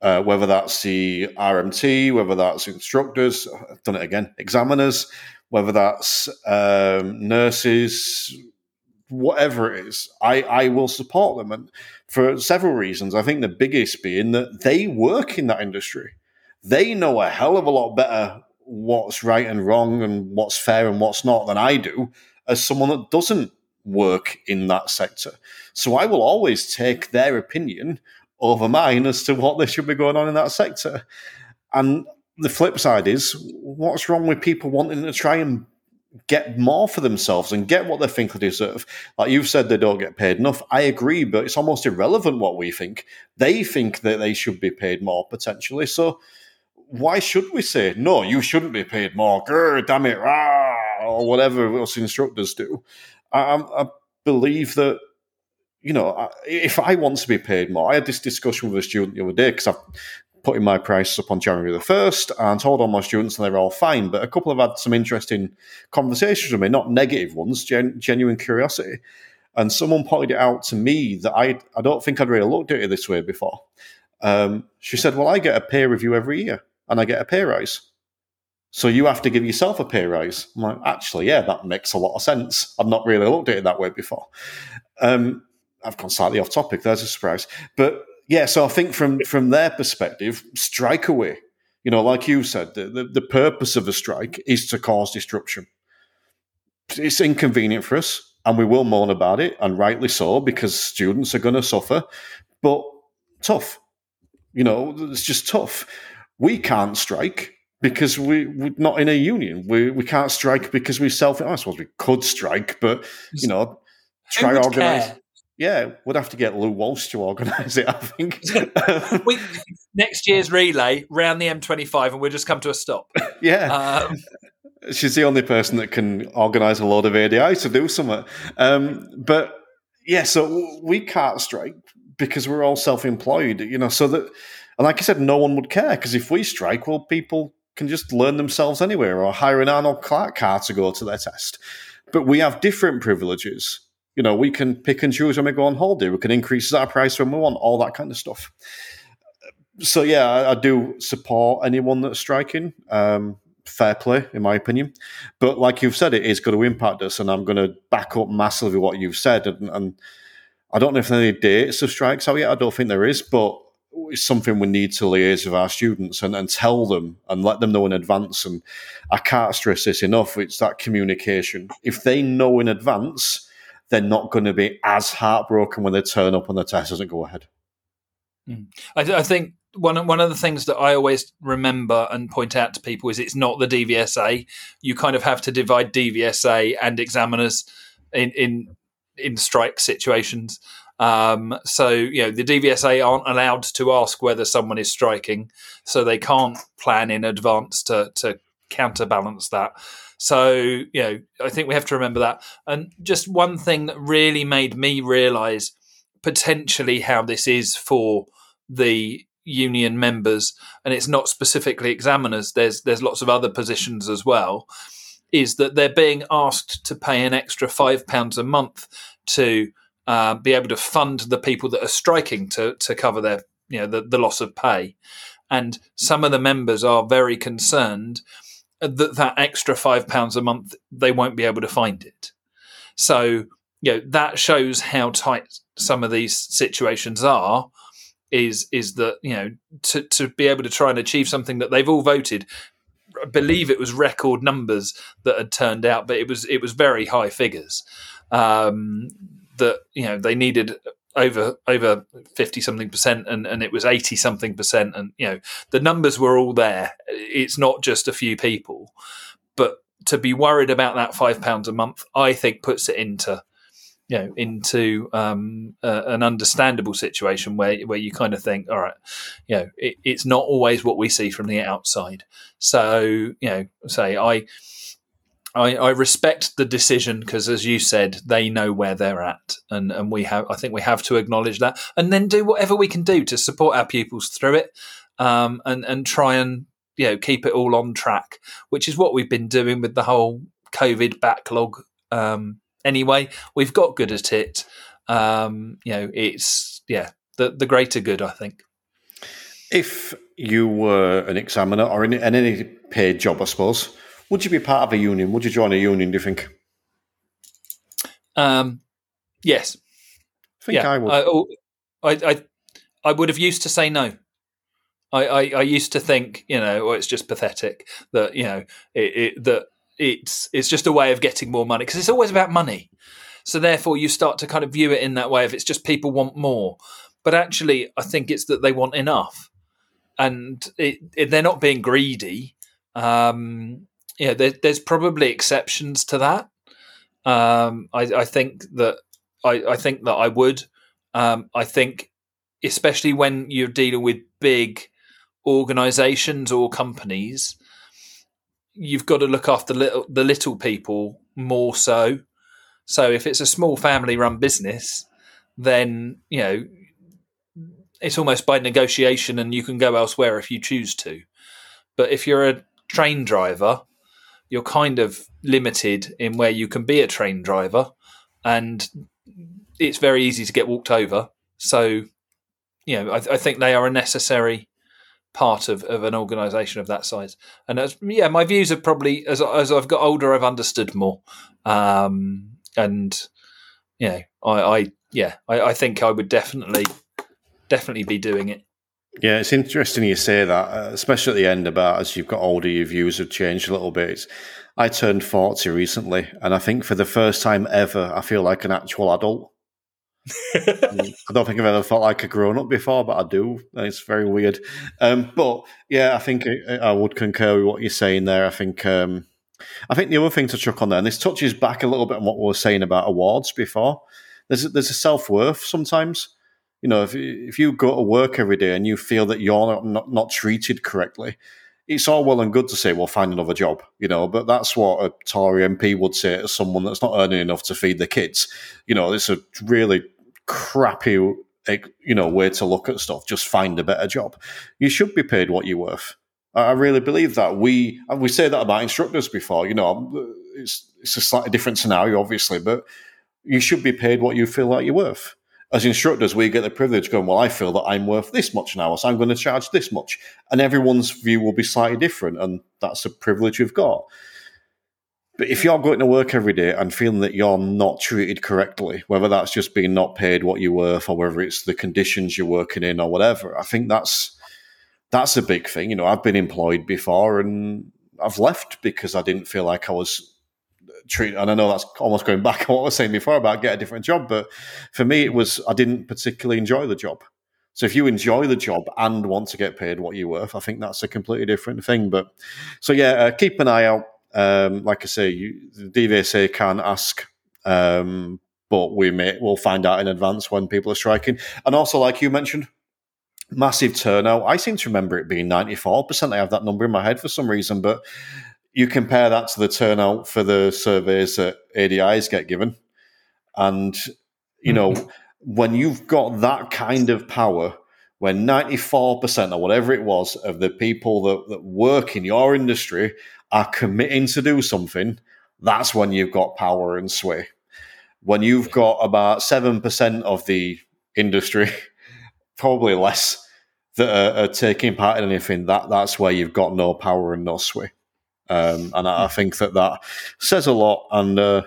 Uh, whether that's the RMT, whether that's instructors, I've done it again, examiners, whether that's um, nurses, whatever it is, I, I will support them. And for several reasons, I think the biggest being that they work in that industry. They know a hell of a lot better what's right and wrong and what's fair and what's not than I do as someone that doesn't work in that sector. So I will always take their opinion over mine as to what they should be going on in that sector. And the flip side is, what's wrong with people wanting to try and get more for themselves and get what they think they deserve. Like you've said, they don't get paid enough. I agree, but it's almost irrelevant what we think. They think that they should be paid more potentially. So why should we say no? You shouldn't be paid more. Grr, damn it, rah, or whatever us instructors do. I, I believe that you know, if I want to be paid more, I had this discussion with a student the other day because I've putting my prices up on January the 1st and told all my students and they're all fine. But a couple have had some interesting conversations with me, not negative ones, gen- genuine curiosity. And someone pointed it out to me that I, I don't think I'd really looked at it this way before. Um, she said, Well, I get a pay review every year and I get a pay rise. So you have to give yourself a pay rise. I'm like, actually, yeah, that makes a lot of sense. I've not really looked at it that way before. Um, I've gone slightly off topic. There's a surprise. But yeah, so I think from from their perspective, strike away. You know, like you said, the, the, the purpose of a strike is to cause disruption. It's inconvenient for us, and we will moan about it, and rightly so, because students are going to suffer. But tough, you know, it's just tough. We can't strike because we, we're not in a union. We we can't strike because we self. I suppose we could strike, but you know, try organize yeah, we'd have to get Lou Walsh to organise it. I think we, next year's relay round the M25, and we'll just come to a stop. yeah, um, she's the only person that can organise a load of ADI to do something. Um, but yeah, so we can't strike because we're all self-employed, you know. So that, and like I said, no one would care because if we strike, well, people can just learn themselves anywhere or hire an Arnold Clark car to go to their test. But we have different privileges you know, we can pick and choose when we go on holiday. We can increase our price when we want, all that kind of stuff. So yeah, I, I do support anyone that's striking. Um, fair play, in my opinion. But like you've said, it is going to impact us, and I'm going to back up massively what you've said. And, and I don't know if there are any dates of strikes out yet. I don't think there is, but it's something we need to liaise with our students and, and tell them and let them know in advance. And I can't stress this enough. It's that communication. If they know in advance they're not going to be as heartbroken when they turn up and the test doesn't go ahead. Mm. I, I, think one one of the things that I always remember and point out to people is it's not the DVSA. You kind of have to divide DVSA and examiners in in in strike situations. Um, so you know the DVSA aren't allowed to ask whether someone is striking, so they can't plan in advance to to counterbalance that. So, you know, I think we have to remember that. And just one thing that really made me realize potentially how this is for the union members, and it's not specifically examiners, there's there's lots of other positions as well, is that they're being asked to pay an extra five pounds a month to uh, be able to fund the people that are striking to to cover their you know the, the loss of pay, and some of the members are very concerned that that extra five pounds a month they won't be able to find it. So you know that shows how tight some of these situations are. Is is that you know to to be able to try and achieve something that they've all voted. I believe it was record numbers that had turned out, but it was it was very high figures. Um, that you know they needed over over 50 something percent and, and it was 80 something percent and you know the numbers were all there. It's not just a few people. But to be worried about that five pounds a month i think puts it into you know into um, uh, an understandable situation where where you kind of think all right you know it, it's not always what we see from the outside. So you know say i I, I respect the decision because, as you said, they know where they're at, and and we have. I think we have to acknowledge that, and then do whatever we can do to support our pupils through it, um, and and try and you know keep it all on track, which is what we've been doing with the whole COVID backlog. Um, anyway, we've got good at it. Um, you know, it's yeah, the the greater good. I think. If you were an examiner or in, in any paid job, I suppose would you be part of a union? Would you join a union? Do you think? Um, yes. I think yeah. I would. I, oh, I, I, I would have used to say no. I, I, I used to think, you know, well, it's just pathetic that you know it, it, that it's it's just a way of getting more money because it's always about money. So therefore, you start to kind of view it in that way. If it's just people want more, but actually, I think it's that they want enough, and it, they're not being greedy. Um, yeah, there, there's probably exceptions to that. Um, I, I, think that I, I, think that I would. Um, I think, especially when you're dealing with big organisations or companies, you've got to look after little, the little people more so. So if it's a small family-run business, then you know it's almost by negotiation, and you can go elsewhere if you choose to. But if you're a train driver you're kind of limited in where you can be a train driver, and it's very easy to get walked over. So, you know, I, I think they are a necessary part of, of an organisation of that size. And as, yeah, my views have probably as as I've got older, I've understood more. Um, and you know, I, I yeah, I, I think I would definitely definitely be doing it. Yeah, it's interesting you say that, uh, especially at the end about as you've got older, your views have changed a little bit. I turned 40 recently, and I think for the first time ever, I feel like an actual adult. I don't think I've ever felt like a grown up before, but I do. It's very weird. Um, but yeah, I think I, I, would concur with what you're saying there. I think um, I think the other thing to chuck on there, and this touches back a little bit on what we were saying about awards before. There's a, there's a self worth sometimes you know, if if you go to work every day and you feel that you're not, not, not treated correctly, it's all well and good to say, well, find another job, you know, but that's what a Tory MP would say to someone that's not earning enough to feed the kids. You know, it's a really crappy, eh, you know, way to look at stuff. Just find a better job. You should be paid what you're worth. I really believe that. We and we say that about instructors before. You know, um, it's it's a slightly different scenario, obviously, but you should be paid what you feel like you're worth as instructors, we get the privilege going, well, I feel that I'm worth this much now, so I'm going to charge this much. And everyone's view will be slightly different, and that's a privilege we've got. But if you're going to work every day and feeling that you're not treated correctly, whether that's just being not paid what you're worth or whether it's the conditions you're working in or whatever, I think that's that's a big thing. You know, I've been employed before and I've left because I didn't feel like I was treat. And I know that's almost going back on what I was saying before about get a different job, but for me, it was I didn't particularly enjoy the job. So if you enjoy the job and want to get paid what you're worth, I think that's a completely different thing. But so yeah, uh, keep an eye out. Um, like I say, you, the DVSA can ask, um, but we may we'll find out in advance when people are striking. And also, like you mentioned, massive turnout. I seem to remember it being ninety four percent. I have that number in my head for some reason, but you compare that to the turnout for the surveys that ADIs get given, and you know mm-hmm. when you've got that kind of power when 94% or whatever it was of the people that, that work in your industry are committing to do something, that's when you've got power and sway. When you've got about 7% of the industry, probably less, that are, are, taking part in anything, that, that's where you've got no power and no sway. Um, and I, I, think that that says a lot and uh,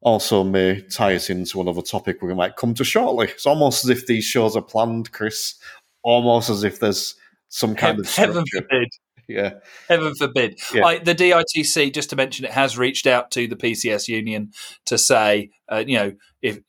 also may tie us into another topic we might come to shortly. It's almost as if these shows are planned, Chris, almost as if there's some kind of structure. heaven forbid. Yeah, heaven forbid. Yeah. I, the DITC, just to mention, it has reached out to the PCS union to say, uh, you know, if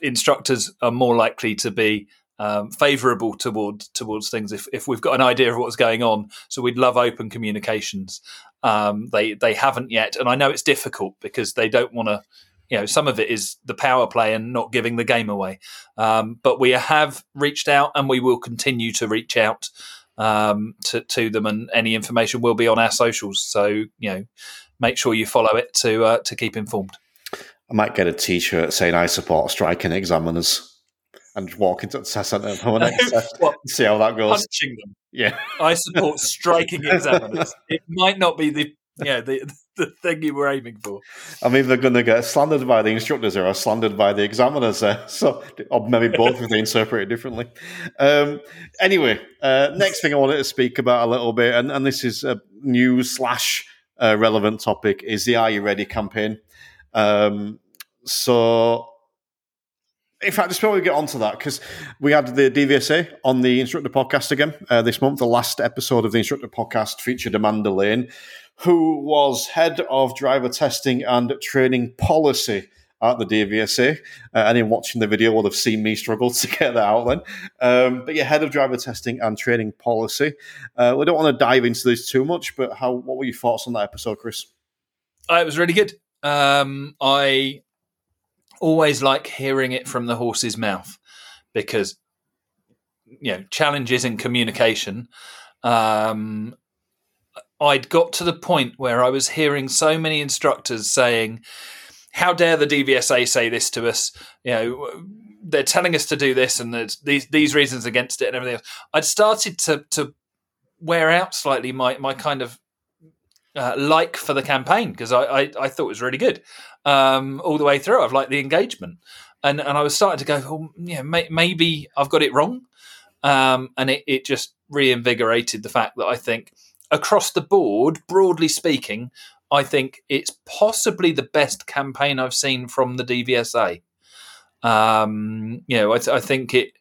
instructors are more likely to be um, favourable towards towards things if, if we've got an idea of what's going on. So we'd love open communications. Um, they they haven't yet, and I know it's difficult because they don't want to. You know, some of it is the power play and not giving the game away. Um, but we have reached out, and we will continue to reach out um, to to them, and any information will be on our socials. So you know, make sure you follow it to uh, to keep informed. I might get a T-shirt saying "I support striking examiners." And walk into the test centre and see how that goes. Punching them. Yeah. I support striking examiners. It might not be the yeah the the thing you were aiming for. I'm either going to get slandered by the instructors or slandered by the examiners there. So, or maybe both if they interpret it differently. Um, anyway, uh, next thing I wanted to speak about a little bit, and, and this is a news slash uh, relevant topic, is the Are You Ready campaign. Um, so in fact, just before we get onto that, because we had the DVSA on the Instructor podcast again uh, this month. The last episode of the Instructor podcast featured Amanda Lane, who was head of driver testing and training policy at the DVSA. Uh, anyone watching the video will have seen me struggle to get that out then. Um, but yeah, head of driver testing and training policy. Uh, we don't want to dive into this too much, but how? What were your thoughts on that episode, Chris? Uh, it was really good. Um, I always like hearing it from the horse's mouth because you know challenges in communication. Um, i'd got to the point where i was hearing so many instructors saying how dare the dvsa say this to us? You know they're telling us to do this and there's these these reasons against it and everything else. I'd started to to wear out slightly my my kind of uh, like for the campaign because I, I, I thought it was really good um, all the way through. I've liked the engagement, and and I was starting to go, oh, yeah, may, maybe I've got it wrong, um, and it, it just reinvigorated the fact that I think across the board, broadly speaking, I think it's possibly the best campaign I've seen from the DVSA. Um, you know, I, I think it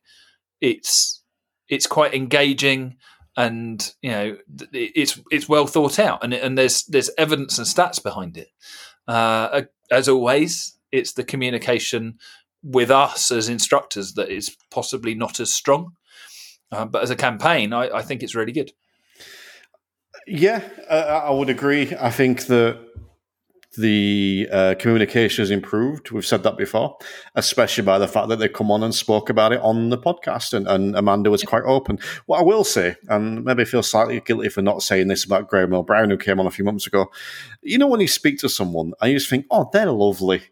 it's it's quite engaging and you know it's it's well thought out and and there's there's evidence and stats behind it uh, as always, it's the communication with us as instructors that is possibly not as strong. Uh, but as a campaign, I, I, think it's really good. Yeah, uh, I would agree. I think that the uh, communication has improved. We've said that before, especially by the fact that they come on and spoke about it on the podcast, and, and Amanda was quite open. What I will say, and maybe I feel slightly guilty for not saying this about Graham O'Brien, who came on a few months ago. You know, when you speak to someone and you just think, "Oh, they're lovely,"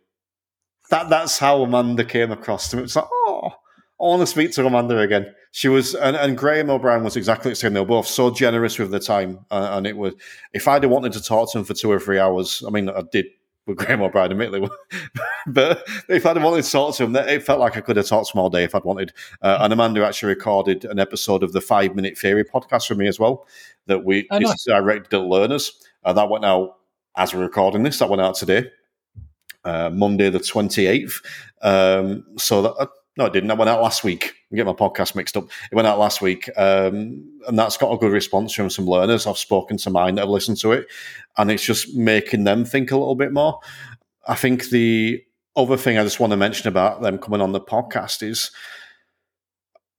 that that's how Amanda came across to me. It's like, "Oh, I want to speak to Amanda again." She was, and, and Graham O'Brien was exactly the same. They were both so generous with the time, uh, and it was. If I'd have wanted to talk to them for two or three hours, I mean, I did with Graham O'Brien, admittedly. but if I'd have wanted to talk to him, it felt like I could have talked to him all day if I'd wanted. Uh, and Amanda actually recorded an episode of the Five Minute Theory podcast for me as well that we oh, nice. directed at learners. Uh, that went out as we're recording this. That went out today, uh, Monday the twenty eighth. Um, so that uh, no, it didn't. That went out last week. I get my podcast mixed up. It went out last week, um, and that's got a good response from some learners. I've spoken to mine that have listened to it, and it's just making them think a little bit more. I think the other thing I just want to mention about them coming on the podcast is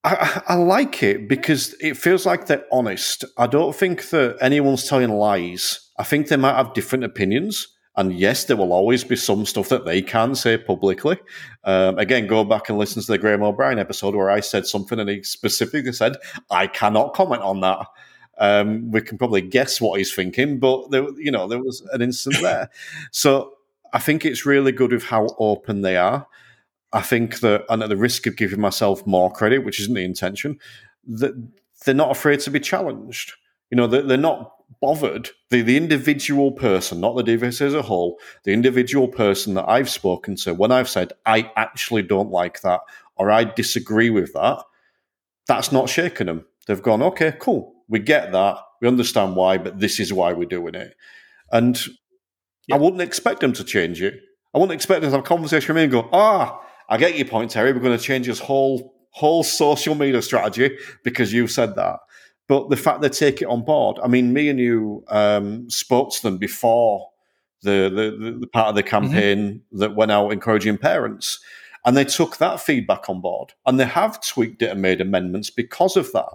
I, I like it because it feels like they're honest. I don't think that anyone's telling lies. I think they might have different opinions and yes, there will always be some stuff that they can say publicly. Um, again, go back and listen to the Graham O'Brien episode where I said something and he specifically said, I cannot comment on that. Um, we can probably guess what he's thinking, but there, you know, there was an instant there. so I think it's really good with how open they are. I think that, and at the risk of giving myself more credit, which isn't the intention, that they're not afraid to be challenged. You know, they're, they're not bothered. The, the individual person, not the DVS as a whole, the individual person that I've spoken to, when I've said, I actually don't like that or I disagree with that, that's not shaken them. They've gone, okay, cool. We get that. We understand why, but this is why we're doing it. And yeah. I wouldn't expect them to change it. I wouldn't expect them to have a conversation with me and go, ah, I get your point, Terry. We're going to change this whole whole social media strategy because you said that. But the fact they take it on board, I mean, me and you um, spoke to them before the, the, the part of the mm-hmm. campaign mm-hmm. that went out encouraging parents. And they took that feedback on board and they have tweaked it and made amendments because of that.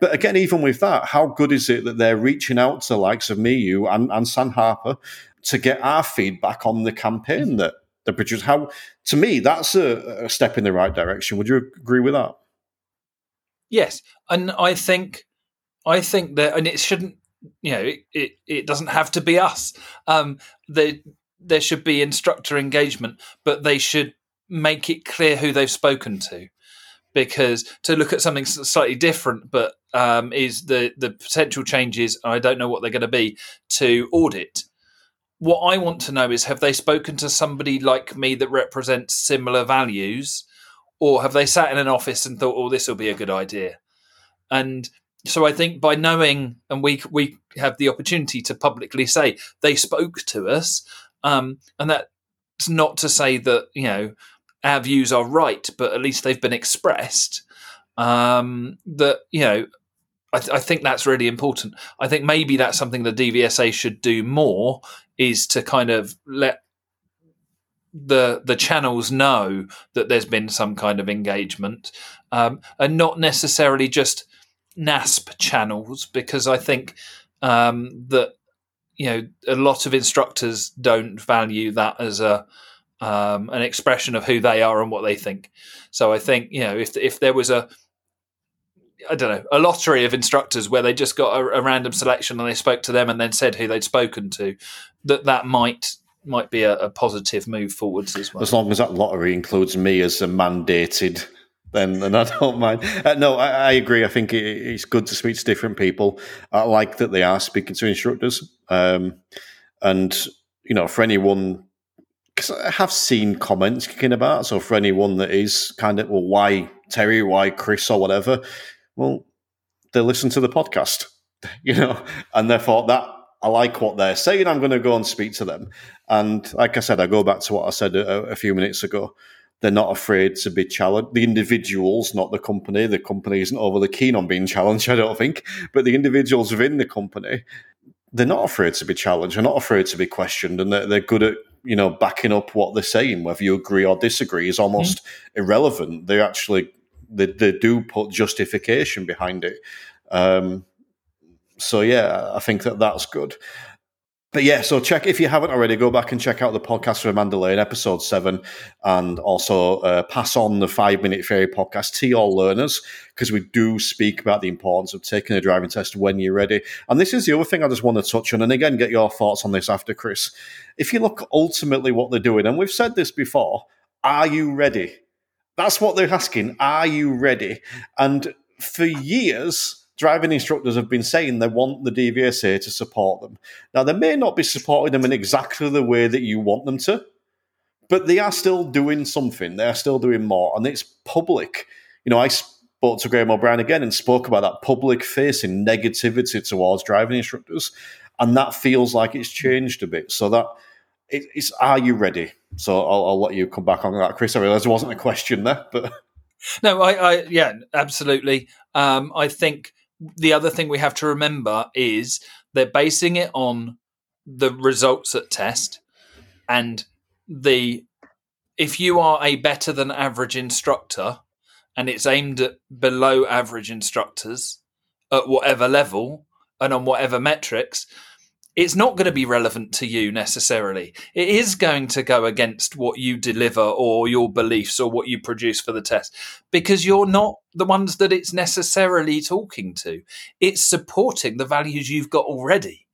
But again, even with that, how good is it that they're reaching out to the likes of me, you, and, and Sam Harper to get our feedback on the campaign that they produce? How, to me, that's a, a step in the right direction. Would you agree with that? Yes. And I think I think that, and it shouldn't, you know, it, it, it doesn't have to be us. Um, there, there should be instructor engagement, but they should make it clear who they've spoken to. Because to look at something slightly different, but um, is the the potential changes, I don't know what they're going to be, to audit. What I want to know is have they spoken to somebody like me that represents similar values, or have they sat in an office and thought, oh, this will be a good idea? And so I think by knowing, and we we have the opportunity to publicly say they spoke to us, um, and that's not to say that you know our views are right, but at least they've been expressed. Um, that you know, I, th- I, think that's really important. I think maybe that's something the DVSA should do more is to kind of let the the channels know that there's been some kind of engagement, um, and not necessarily just NASP channels because I think um, that you know a lot of instructors don't value that as a um, an expression of who they are and what they think. So I think you know if if there was a I don't know a lottery of instructors where they just got a, a random selection and they spoke to them and then said who they'd spoken to, that that might might be a, a positive move forwards as well. As long as that lottery includes me as a mandated then, then I don't mind. Uh, no, I, I, agree. I think it, it's good to speak to different people. I like that they are speaking to instructors. Um, and, you know, for anyone, because I have seen comments kicking about. So for anyone that is kind of, well, why Terry, why Chris, or whatever, well, they listen to the podcast, you know, and therefore that I like what they're saying. I'm going to go and speak to them. And like I said, I go back to what I said a, a few minutes ago they're not afraid to be challenged. The individuals, not the company. The company isn't overly keen on being challenged, I don't think. But the individuals within the company, they're not afraid to be challenged. They're not afraid to be questioned, and they're, they're good at you know backing up what they're saying. Whether you agree or disagree is almost mm-hmm. irrelevant. They actually they, they do put justification behind it. Um, so yeah, I think that that's good. But yeah, so check if you haven't already, go back and check out the podcast for Amanda Lane, episode seven, and also uh, pass on the five minute theory podcast to your learners because we do speak about the importance of taking a driving test when you're ready. And this is the other thing I just want to touch on, and again, get your thoughts on this after Chris. If you look ultimately what they're doing, and we've said this before, are you ready? That's what they're asking. Are you ready? And for years, driving instructors have been saying they want the DVSA to support them. Now, they may not be supporting them in exactly the way that you want them to, but they are still doing something. They are still doing more, and it's public. You know, I spoke to Graham O'Brien again and spoke about that public facing negativity towards driving instructors, and that feels like it's changed a bit. So that it's are you ready? So I'll, I'll let you come back on that, Chris. I realize there wasn't a question there, but. No, I, I yeah, absolutely. Um, I think the other thing we have to remember is they're basing it on the results at test and the if you are a better than average instructor and it's aimed at below average instructors at whatever level and on whatever metrics it's not going to be relevant to you necessarily. It is going to go against what you deliver or your beliefs or what you produce for the test because you're not the ones that it's necessarily talking to. It's supporting the values you've got already.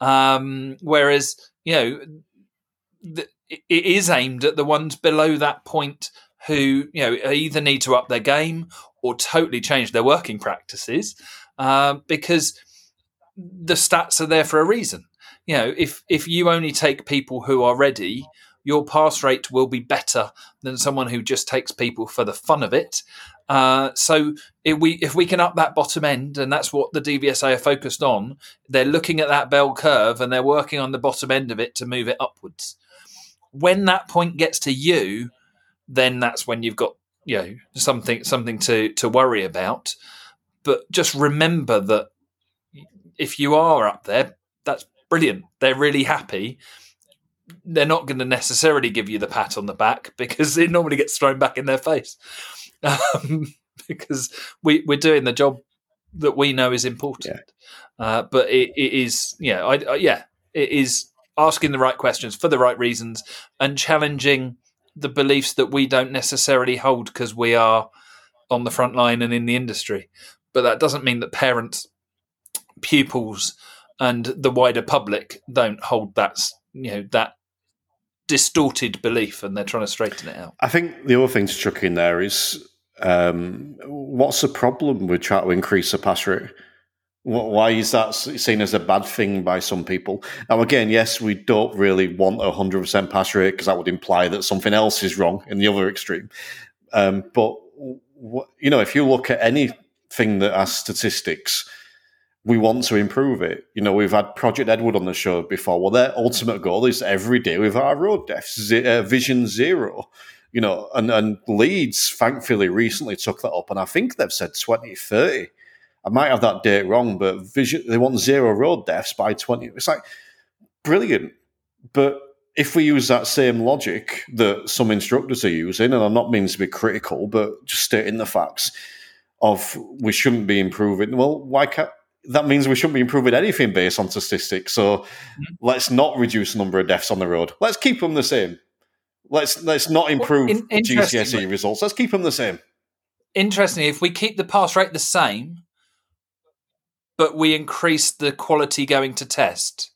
Um, whereas, you know, the, it is aimed at the ones below that point who you know either need to up their game or totally change their working practices uh, because the stats are there for a reason. You know, if if you only take people who are ready, your pass rate will be better than someone who just takes people for the fun of it. Uh, so if we if we can up that bottom end, and that's what the DVSA are focused on, they're looking at that bell curve and they're working on the bottom end of it to move it upwards. When that point gets to you, then that's when you've got you know something something to to worry about. But just remember that if you are up there, that's brilliant. They're really happy. They're not going to necessarily give you the pat on the back because it normally gets thrown back in their face um, because we, we're doing the job that we know is important. Yeah. Uh, but it, it is, yeah, I, I, yeah, it is asking the right questions for the right reasons and challenging the beliefs that we don't necessarily hold because we are on the front line and in the industry. But that doesn't mean that parents, pupils, and the wider public don't hold that you know that distorted belief, and they're trying to straighten it out. I think the other thing to chuck in there is um, what's the problem with trying to increase the pass rate? Why is that seen as a bad thing by some people? Now, again, yes, we don't really want a hundred percent pass rate because that would imply that something else is wrong in the other extreme. Um, but you know, if you look at anything that has statistics, we want to improve it. You know, we've had Project Edward on the show before. Well, their ultimate goal is every day with our road deaths, uh, Vision Zero. You know, and, and Leeds thankfully recently took that up, and I think they've said 2030. I might have that date wrong, but vision, they want zero road deaths by 20. It's like brilliant. But if we use that same logic that some instructors are using, and I'm not meaning to be critical, but just stating the facts of we shouldn't be improving, well, why can't that means we shouldn't be improving anything based on statistics. So mm-hmm. let's not reduce the number of deaths on the road. Let's keep them the same. Let's let's not improve well, in, GCSE results. Let's keep them the same. Interestingly, if we keep the pass rate the same, but we increase the quality going to test,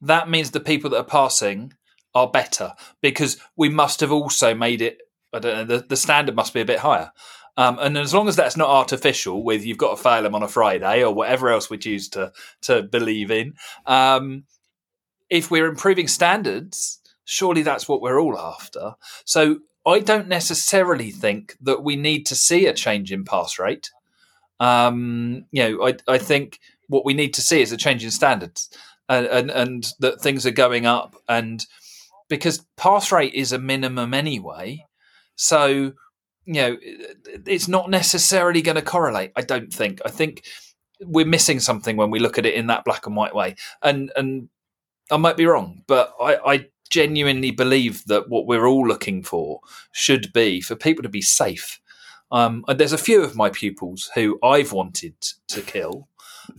that means the people that are passing are better because we must have also made it. I don't know. The, the standard must be a bit higher. Um, and as long as that's not artificial, with you've got to fail them on a Friday or whatever else we choose to to believe in, um, if we're improving standards, surely that's what we're all after. So I don't necessarily think that we need to see a change in pass rate. Um, you know, I, I think what we need to see is a change in standards and, and, and that things are going up. And because pass rate is a minimum anyway, so you know, it's not necessarily going to correlate. I don't think. I think we're missing something when we look at it in that black and white way. And and I might be wrong, but I, I genuinely believe that what we're all looking for should be for people to be safe. Um, and there's a few of my pupils who I've wanted to kill.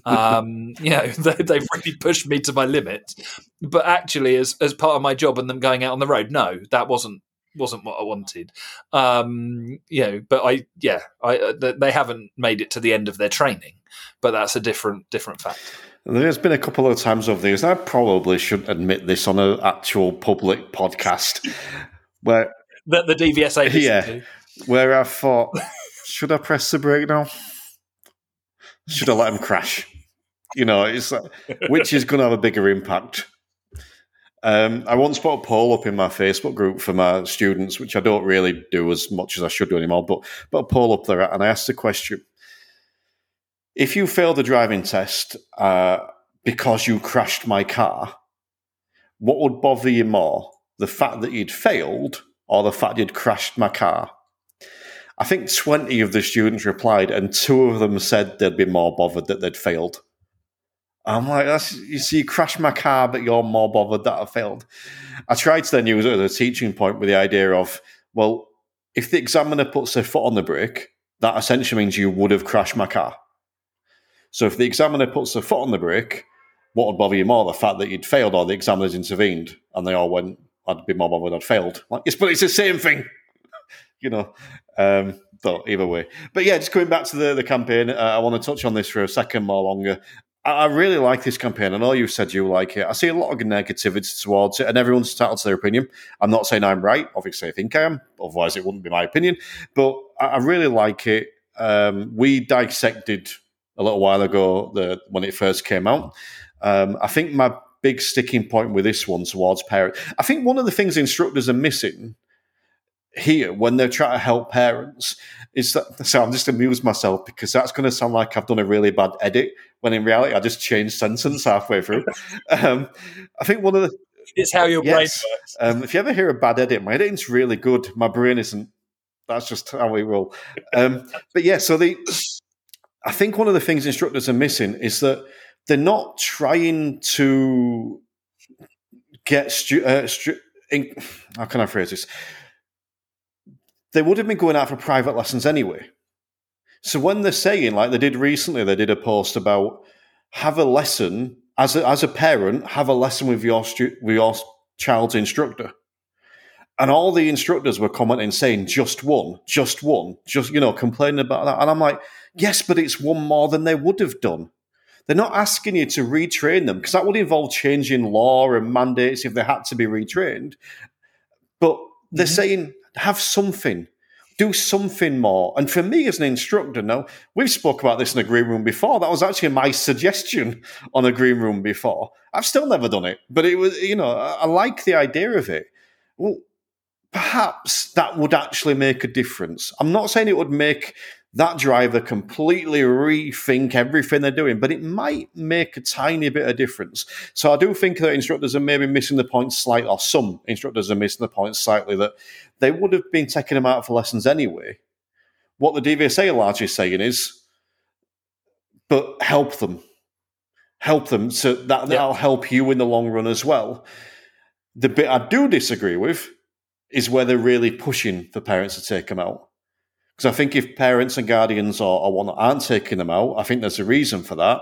Um, you know, they, have really pushed me to my limit. But actually, as as part of my job and them going out on the road, no, that wasn't wasn't what I wanted. Um, you know, but I yeah, I uh, they haven't made it to the end of their training, but that's a different different fact. There's been a couple of times over these. I probably shouldn't admit this on an actual public podcast where that the DVSA yeah, to. where I thought, should I press the brake now? Should I let him crash? You know, it's like, which is going to have a bigger impact um, I once put a poll up in my Facebook group for my students, which I don't really do as much as I should do anymore, but put a poll up there and I asked the question If you failed the driving test uh, because you crashed my car, what would bother you more? The fact that you'd failed or the fact you'd crashed my car? I think 20 of the students replied, and two of them said they'd be more bothered that they'd failed. I'm like, that's you see, crash my car, but you're more bothered that I failed. I tried to then use it as a teaching point with the idea of, well, if the examiner puts their foot on the brake, that essentially means you would have crashed my car. So if the examiner puts their foot on the brake, what would bother you more, the fact that you'd failed or the examiner's intervened? And they all went, I'd be more bothered I'd failed. Like, yes, but it's the same thing, you know. Um, but either way, but yeah, just going back to the the campaign, uh, I want to touch on this for a second more longer. I really like this campaign. I know you said you like it. I see a lot of negativity towards it, and everyone's entitled to their opinion. I'm not saying I'm right. Obviously, I think I am. Otherwise, it wouldn't be my opinion. But I really like it. Um, we dissected a little while ago the when it first came out. Um, I think my big sticking point with this one towards parents. I think one of the things instructors are missing here when they're trying to help parents is that so I'm just amused myself because that's going to sound like I've done a really bad edit when in reality I just changed sentence halfway through. Um, I think one of the it's how your yes, brain works. Um, if you ever hear a bad edit, my editing's really good. My brain isn't. That's just how we roll. Um, but yeah, so the I think one of the things instructors are missing is that they're not trying to get stu- uh, stu- in, how can I phrase this? They would have been going out for private lessons anyway. So when they're saying, like they did recently, they did a post about have a lesson as a, as a parent, have a lesson with your stu- with your child's instructor. And all the instructors were commenting saying just one, just one, just you know, complaining about that. And I'm like, yes, but it's one more than they would have done. They're not asking you to retrain them because that would involve changing law and mandates if they had to be retrained. But they're mm-hmm. saying have something do something more. And for me as an instructor, now we've spoke about this in a green room before. That was actually my suggestion on a green room before. I've still never done it, but it was, you know, I, I like the idea of it. Well, perhaps that would actually make a difference. I'm not saying it would make that driver completely rethink everything they're doing, but it might make a tiny bit of difference. So I do think that instructors are maybe missing the point slightly, or some instructors are missing the point slightly that they would have been taking them out for lessons anyway. What the DVSA are largely saying is, but help them. Help them so that, that'll help you in the long run as well. The bit I do disagree with is where they're really pushing for parents to take them out because I think if parents and guardians or, or one aren't taking them out, I think there's a reason for that.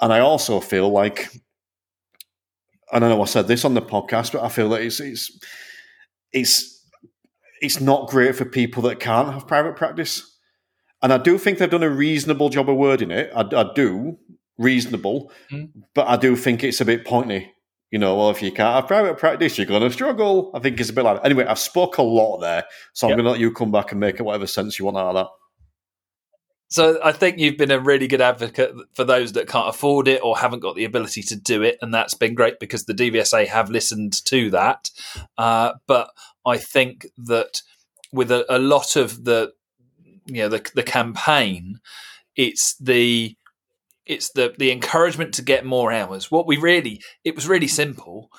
And I also feel like, I don't know I said this on the podcast, but I feel that it's it's it's it's not great for people that can't have private practice. And I do think they've done a reasonable job of wording it. I, I do reasonable, mm. but I do think it's a bit pointy you know, well, if you can't have private practice, you're going to struggle. I think it's a bit like. Anyway, I've spoke a lot there, so I'm yep. going to let you come back and make it whatever sense you want out of that. So I think you've been a really good advocate for those that can't afford it or haven't got the ability to do it, and that's been great because the DVSA have listened to that. Uh, but I think that with a, a lot of the, you know, the, the campaign, it's the it's the the encouragement to get more hours. What we really it was really simple.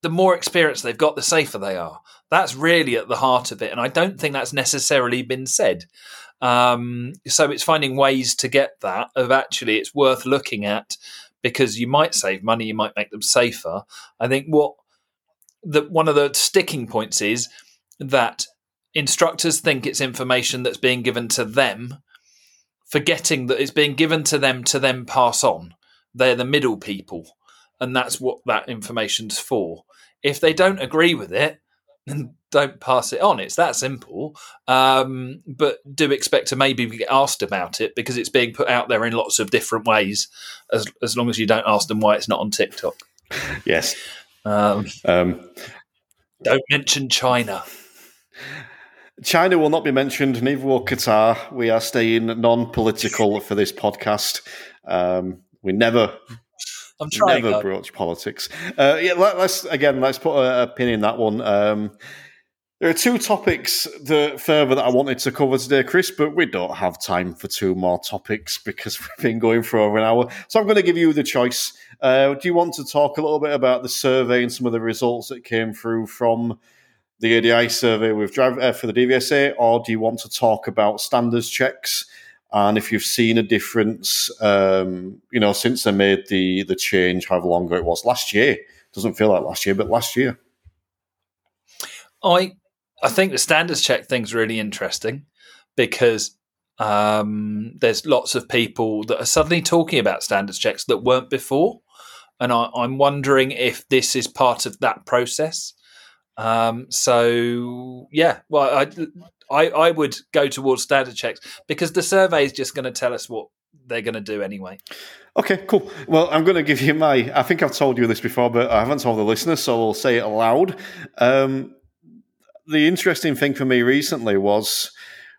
The more experience they've got, the safer they are. That's really at the heart of it, and I don't think that's necessarily been said. Um, so it's finding ways to get that of actually it's worth looking at because you might save money, you might make them safer. I think what the one of the sticking points is that instructors think it's information that's being given to them forgetting that it's being given to them to then pass on. They're the middle people, and that's what that information's for. If they don't agree with it, then don't pass it on. It's that simple. Um, but do expect to maybe get asked about it because it's being put out there in lots of different ways. As as long as you don't ask them why it's not on TikTok. Yes. Um, um, don't mention China. China will not be mentioned, neither will Qatar. We are staying non political for this podcast. Um, we never. I'm trying. Never broach politics. Uh, yeah, let, us again. Let's put a, a pin in that one. Um, there are two topics that further that I wanted to cover today, Chris, but we don't have time for two more topics because we've been going for over an hour. So I'm going to give you the choice. Uh, do you want to talk a little bit about the survey and some of the results that came through from the ADI survey with uh, for the DVSA, or do you want to talk about standards checks and if you've seen a difference, um, you know, since they made the the change, however long ago it was last year? Doesn't feel like last year, but last year. I I think the standards check thing's really interesting because um, there's lots of people that are suddenly talking about standards checks that weren't before, and I, I'm wondering if this is part of that process. Um, so yeah, well, I, I, I would go towards standard checks because the survey is just going to tell us what they're going to do anyway. Okay, cool. Well, I'm going to give you my. I think I've told you this before, but I haven't told the listeners, so I'll say it aloud. Um, the interesting thing for me recently was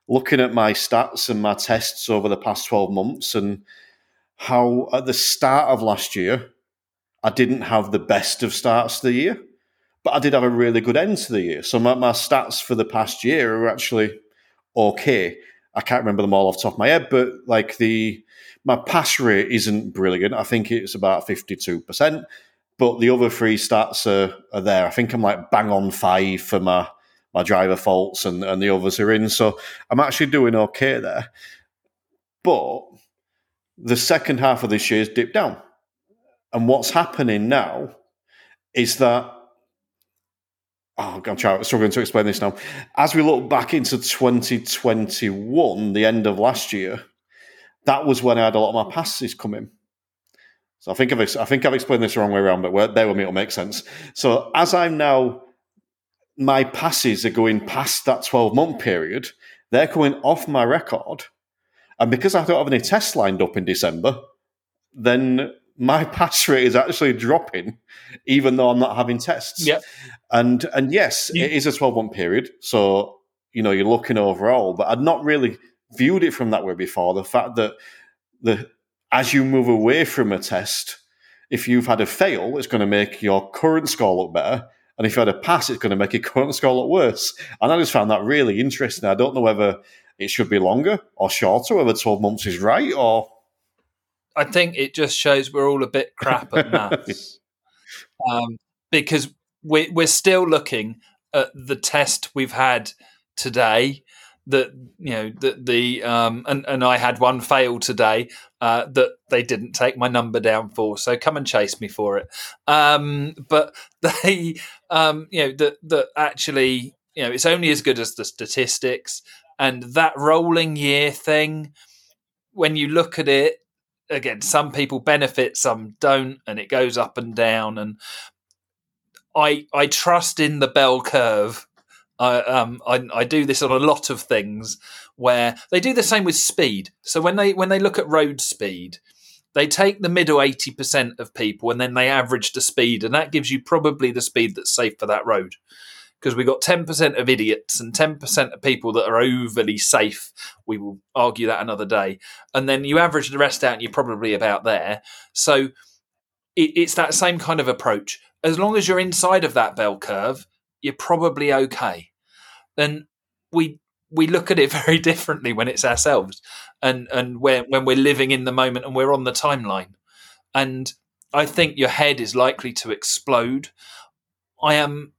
looking at my stats and my tests over the past 12 months and how at the start of last year, I didn't have the best of starts to the year, but I did have a really good end to the year. So my, my stats for the past year are actually okay. I can't remember them all off the top of my head, but like the my pass rate isn't brilliant. I think it's about 52%, but the other three stats are, are there. I think I'm like bang on five for my, my driver faults and, and the others are in. So I'm actually doing okay there. But the second half of this year's dipped down. And what's happening now is that oh, I'm struggling to explain this now. As we look back into 2021, the end of last year, that was when I had a lot of my passes come in. So I think I've, I think I've explained this the wrong way around, but bear with me, it'll make sense. So as I'm now, my passes are going past that 12 month period, they're coming off my record. And because I don't have any tests lined up in December, then my pass rate is actually dropping, even though I'm not having tests. Yep. And and yes, yeah. it is a 12 month period. So, you know, you're looking overall, but I'd not really viewed it from that way before. The fact that the as you move away from a test, if you've had a fail, it's going to make your current score look better. And if you had a pass, it's going to make your current score look worse. And I just found that really interesting. I don't know whether it should be longer or shorter, whether 12 months is right or. I think it just shows we're all a bit crap at maths. um, because we're, we're still looking at the test we've had today that you know that the um, and and I had one fail today uh, that they didn't take my number down for. So come and chase me for it. Um, but they um, you know that that actually you know it's only as good as the statistics and that rolling year thing. When you look at it again, some people benefit, some don't, and it goes up and down. And I I trust in the bell curve I, um, I, I do this on a lot of things where they do the same with speed. So when they when they look at road speed, they take the middle eighty percent of people and then they average the speed, and that gives you probably the speed that's safe for that road. Because we've got ten percent of idiots and ten percent of people that are overly safe. We will argue that another day, and then you average the rest out, and you're probably about there. So it, it's that same kind of approach. As long as you're inside of that bell curve, you're probably okay. And we we look at it very differently when it's ourselves and and when when we're living in the moment and we're on the timeline. And I think your head is likely to explode. I am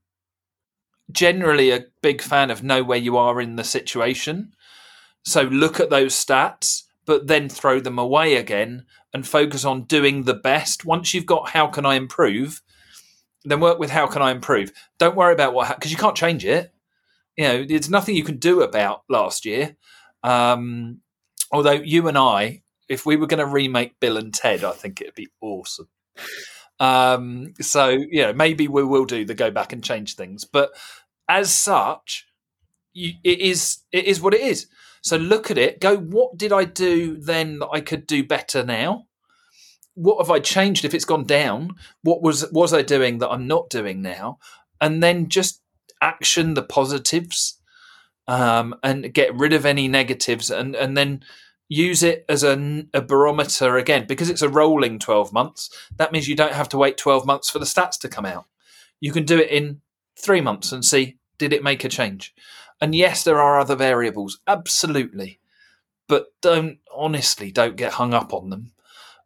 generally a big fan of know where you are in the situation. So look at those stats, but then throw them away again and focus on doing the best. Once you've got how can I improve, then work with how can I improve. Don't worry about what happened because you can't change it. You know, there's nothing you can do about last year. Um, although you and I, if we were going to remake Bill and Ted, I think it'd be awesome. Um, so you know, maybe we will do the go back and change things, but as such, you, it is it is what it is. So look at it. Go. What did I do then that I could do better now? what have I changed if it's gone down? What was was I doing that I'm not doing now? And then just action the positives um, and get rid of any negatives, and and then use it as a, a barometer again because it's a rolling 12 months. That means you don't have to wait 12 months for the stats to come out. You can do it in three months and see did it make a change. And yes, there are other variables, absolutely, but don't honestly don't get hung up on them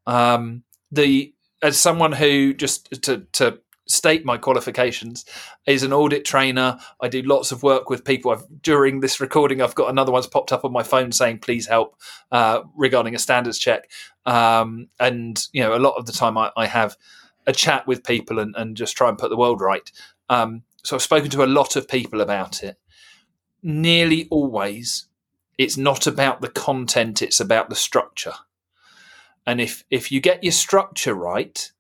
um, the as someone who just to to state my qualifications is an ORDIT trainer. I do lots of work with people. I've, during this recording, I've got another one's popped up on my phone saying, "Please help" uh, regarding a standards check. Um, and you know, a lot of the time, I, I have a chat with people and, and, just try and put the world right. Um, so I've spoken to a lot of people about it. Nearly always, it's not about the content; it's about the structure. And if if you get your structure right,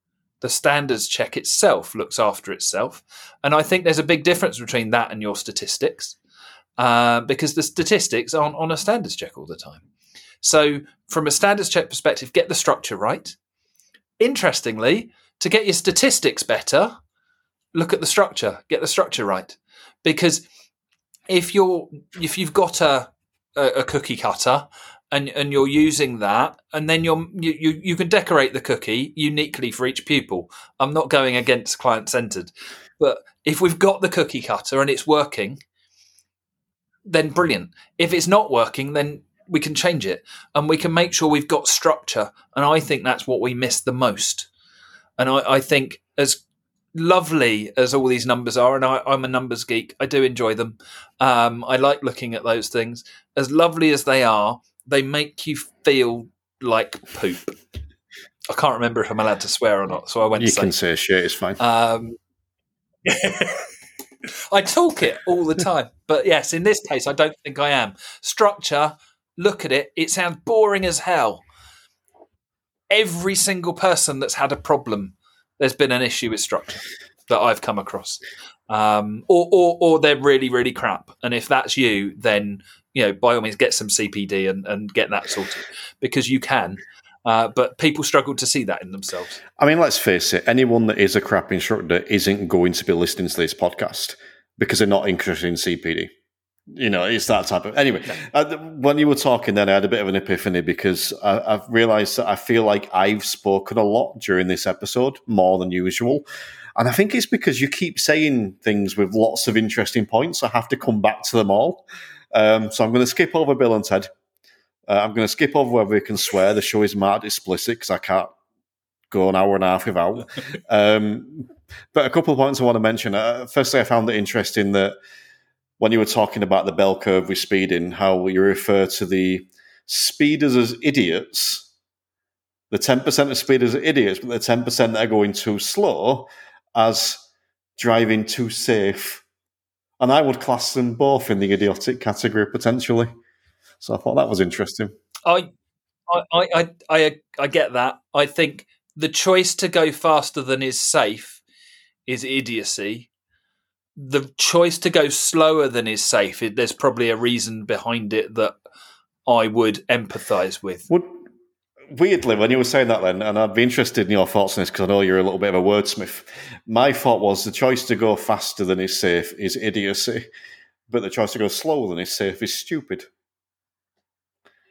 the standards check itself looks after itself. And I think there's a big difference between that and your statistics, uh, because the statistics aren't on a standards check all the time. So from a standards check perspective, get the structure right. interestingly, to get your statistics better, look at the structure, get the structure right. Because if you're if you've got a a, a cookie cutter and and you're using that, and then you're you, you you can decorate the cookie uniquely for each pupil. I'm not going against client centered, but if we've got the cookie cutter and it's working, then brilliant. If it's not working, then we can change it and we can make sure we've got structure. And I think that's what we miss the most. And I, I think as lovely as all these numbers are, and I, am a numbers geek, I do enjoy them. Um, I like looking at those things. As lovely as they are, they make you feel like poop. I can't remember if I'm allowed to swear or not, so I went. You can say shit. It's fine. Um, I talk it all the time, but yes, in this case, I don't think I am. Structure. Look at it. It sounds boring as hell. Every single person that's had a problem, there's been an issue with structure that I've come across, um, or, or or they're really really crap. And if that's you, then you know by all means get some CPD and, and get that sorted because you can. Uh, but people struggle to see that in themselves. I mean, let's face it, anyone that is a crap instructor isn't going to be listening to this podcast because they're not interested in CPD. You know, it's that type of. Anyway, uh, when you were talking, then I had a bit of an epiphany because I, I've realised that I feel like I've spoken a lot during this episode, more than usual. And I think it's because you keep saying things with lots of interesting points. I have to come back to them all. Um, so I'm going to skip over Bill and Ted uh, I'm going to skip over whether we can swear. The show is marked explicit because I can't go an hour and a half without. um, but a couple of points I want to mention. Uh, firstly, I found it interesting that when you were talking about the bell curve with speeding, how you refer to the speeders as idiots. The 10% of speeders are idiots, but the 10% that are going too slow as driving too safe. And I would class them both in the idiotic category potentially. So I thought that was interesting. I, I, I, I, I get that. I think the choice to go faster than is safe is idiocy. The choice to go slower than is safe, there's probably a reason behind it that I would empathise with. Would, weirdly, when you were saying that then, and I'd be interested in your thoughts on this because I know you're a little bit of a wordsmith. My thought was the choice to go faster than is safe is idiocy, but the choice to go slower than is safe is stupid.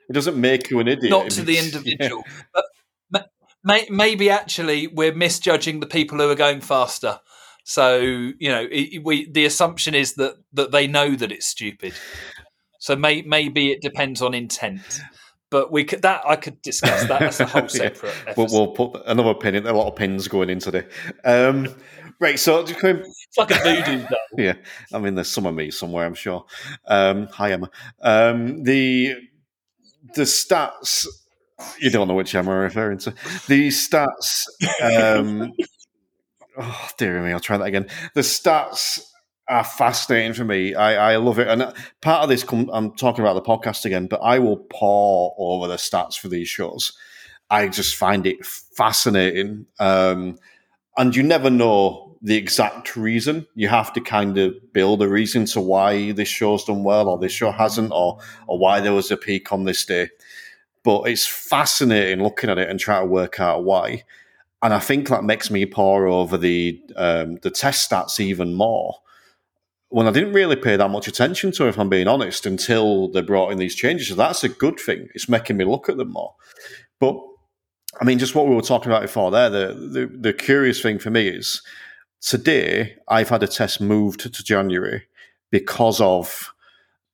It doesn't make you an idiot. Not to the individual. Yeah. But may, maybe actually we're misjudging the people who are going faster. So you know, it, we the assumption is that that they know that it's stupid. So may, maybe it depends on intent. But we could that I could discuss that. That's a whole separate. yeah. we'll, we'll, put another pin in. There. A lot of pins going into there. Um, right, so just going, it's like a voodoo doll. yeah, I mean, there's some of me somewhere, I'm sure. Um, hi, Emma. Um, the the stats. You don't know which Emma I'm referring to. The stats. Um, oh dear me, I'll try that again. The stats are fascinating for me. I, I love it, and part of this, I'm talking about the podcast again, but I will pore over the stats for these shows. I just find it fascinating, um, and you never know the exact reason. You have to kind of build a reason to why this show's done well or this show hasn't, or or why there was a peak on this day. But it's fascinating looking at it and trying to work out why. And I think that makes me pore over the um, the test stats even more. When I didn't really pay that much attention to, if I'm being honest, until they brought in these changes. So that's a good thing. It's making me look at them more. But I mean, just what we were talking about before there, the, the, the curious thing for me is Today, I've had a test moved to January because of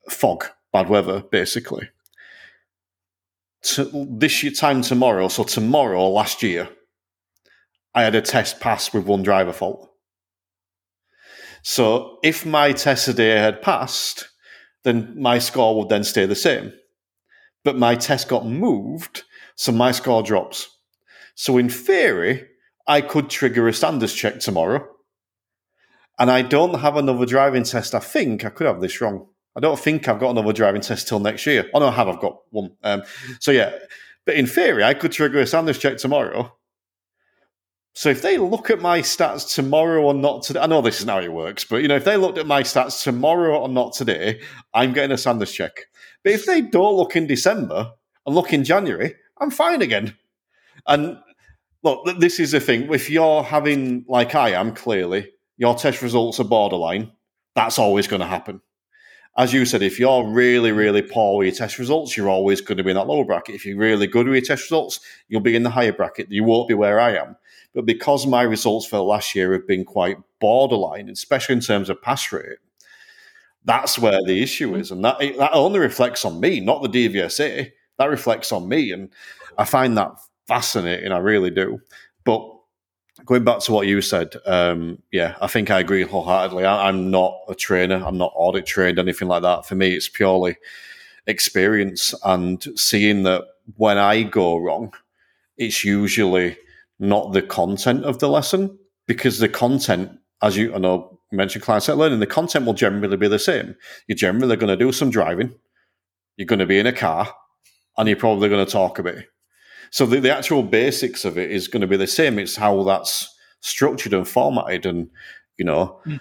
fog, bad weather, basically. To this year, time tomorrow, so tomorrow last year, I had a test pass with one driver fault. So if my test today had passed, then my score would then stay the same. But my test got moved, so my score drops. So in theory, I could trigger a standards check tomorrow and I don't have another driving test. I think I could have this wrong. I don't think I've got another driving test till next year. Oh no, I have. I've got one. Um, so yeah, but in theory, I could trigger a standards check tomorrow. So if they look at my stats tomorrow or not today, I know this is how it works, but you know, if they looked at my stats tomorrow or not today, I'm getting a standards check. But if they don't look in December and look in January, I'm fine again. And look, this is the thing. If you're having, like I am, clearly, your test results are borderline, that's always going to happen. As you said, if you're really, really poor with your test results, you're always going to be in that lower bracket. If you're really good with your test results, you'll be in the higher bracket. You won't be where I am. But because my results for last year have been quite borderline, especially in terms of pass rate, that's where the issue is. And that, that only reflects on me, not the DVSA. That reflects on me. And I find that fascinating. I really do. But going back to what you said, um, yeah, I think I agree wholeheartedly. I, am not a trainer. I'm not ORDIT trained, anything like that. For me, it's purely experience and seeing that when I go wrong, it's usually not the content of the lesson because the content, as you I know, mentioned client centered learning, the content will generally be the same. You're generally going to do some driving. You're going to be in a car, and you're probably going to talk a bit. So the, the actual basics of it is going to be the same. It's how that's structured and formatted, and you know mm.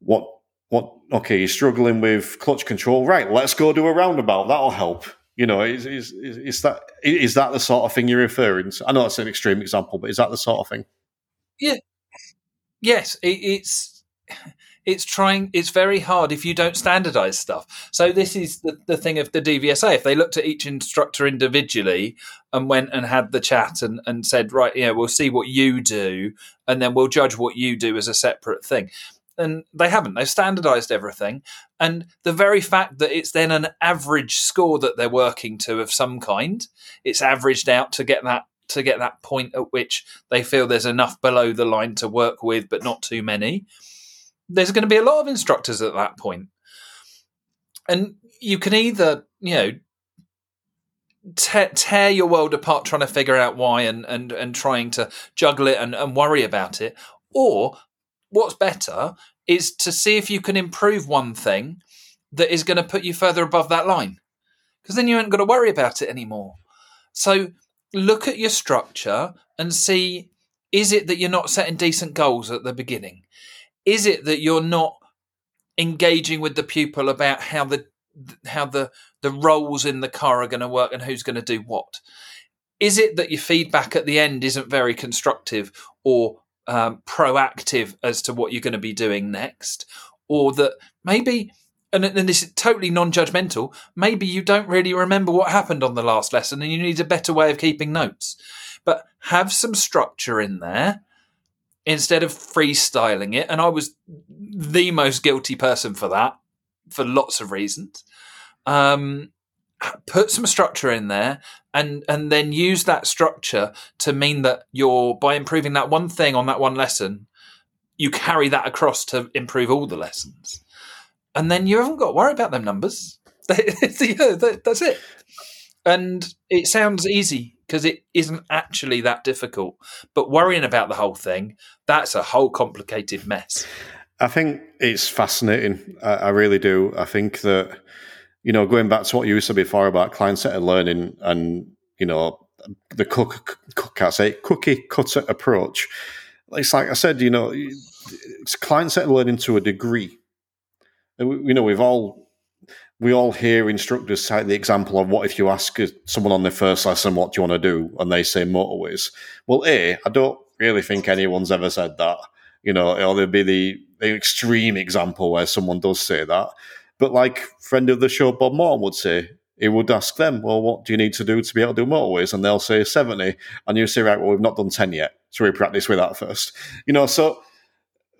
what what. Okay, you're struggling with clutch control, right? Let's go do a roundabout. That'll help. You know, is, is, is that is that the sort of thing you're referring to? I know that's an extreme example, but is that the sort of thing? Yeah. Yes, it, it's it's trying it's very hard if you don't standardize stuff so this is the, the thing of the dvsa if they looked at each instructor individually and went and had the chat and, and said right yeah we'll see what you do and then we'll judge what you do as a separate thing and they haven't they've standardized everything and the very fact that it's then an average score that they're working to of some kind it's averaged out to get that to get that point at which they feel there's enough below the line to work with but not too many there's going to be a lot of instructors at that point. And you can either, you know, te- tear your world apart trying to figure out why and, and, and trying to juggle it and, and worry about it. Or what's better is to see if you can improve one thing that is going to put you further above that line. Because then you ain't got to worry about it anymore. So look at your structure and see is it that you're not setting decent goals at the beginning? is it that you're not engaging with the pupil about how the how the the roles in the car are going to work and who's going to do what? Is it that your feedback at the end isn't very constructive or um, proactive as to what you're going to be doing next, or that maybe and, and this is totally non-judgmental. Maybe you don't really remember what happened on the last lesson, and you need a better way of keeping notes. But have some structure in there instead of freestyling it. And I was the most guilty person for that for lots of reasons. Um, put some structure in there and and then use that structure to mean that you're by improving that one thing on that one lesson you carry that across to improve all the lessons and then you haven't got to worry about them numbers that's it and it sounds easy because it isn't actually that difficult. But worrying about the whole thing, that's a whole complicated mess. I think it's fascinating. I, I really do. I think that, you know, going back to what you said before about client centered learning and, you know, the cook, cook, I say cookie cutter approach. It's like I said, you know, it's client centered learning to a degree. You know, we've all we all hear instructors cite the example of what if you ask someone on their first lesson, what do you want to do? And they say motorways. Well, A, I don't really think anyone's ever said that. You know, or there'd be the, the extreme example where someone does say that. But like friend of the show, Bob Moore would say, he would ask them, well, what do you need to do to be able to do motorways? And they'll say 70. And you say, right, well, we've not done 10 yet. So we practice with that first. You know, so,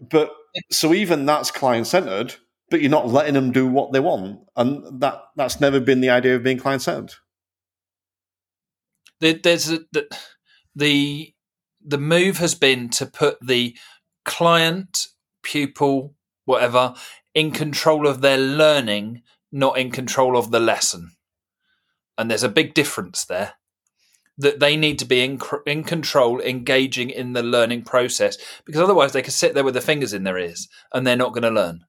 but so even that's client centered but you're not letting them do what they want, and that that's never been the idea of being client centered. There's a, the, the the move has been to put the client, pupil, whatever, in control of their learning, not in control of the lesson. And there's a big difference there. That they need to be in, in control, engaging in the learning process, because otherwise they could sit there with their fingers in their ears and they're not going to learn.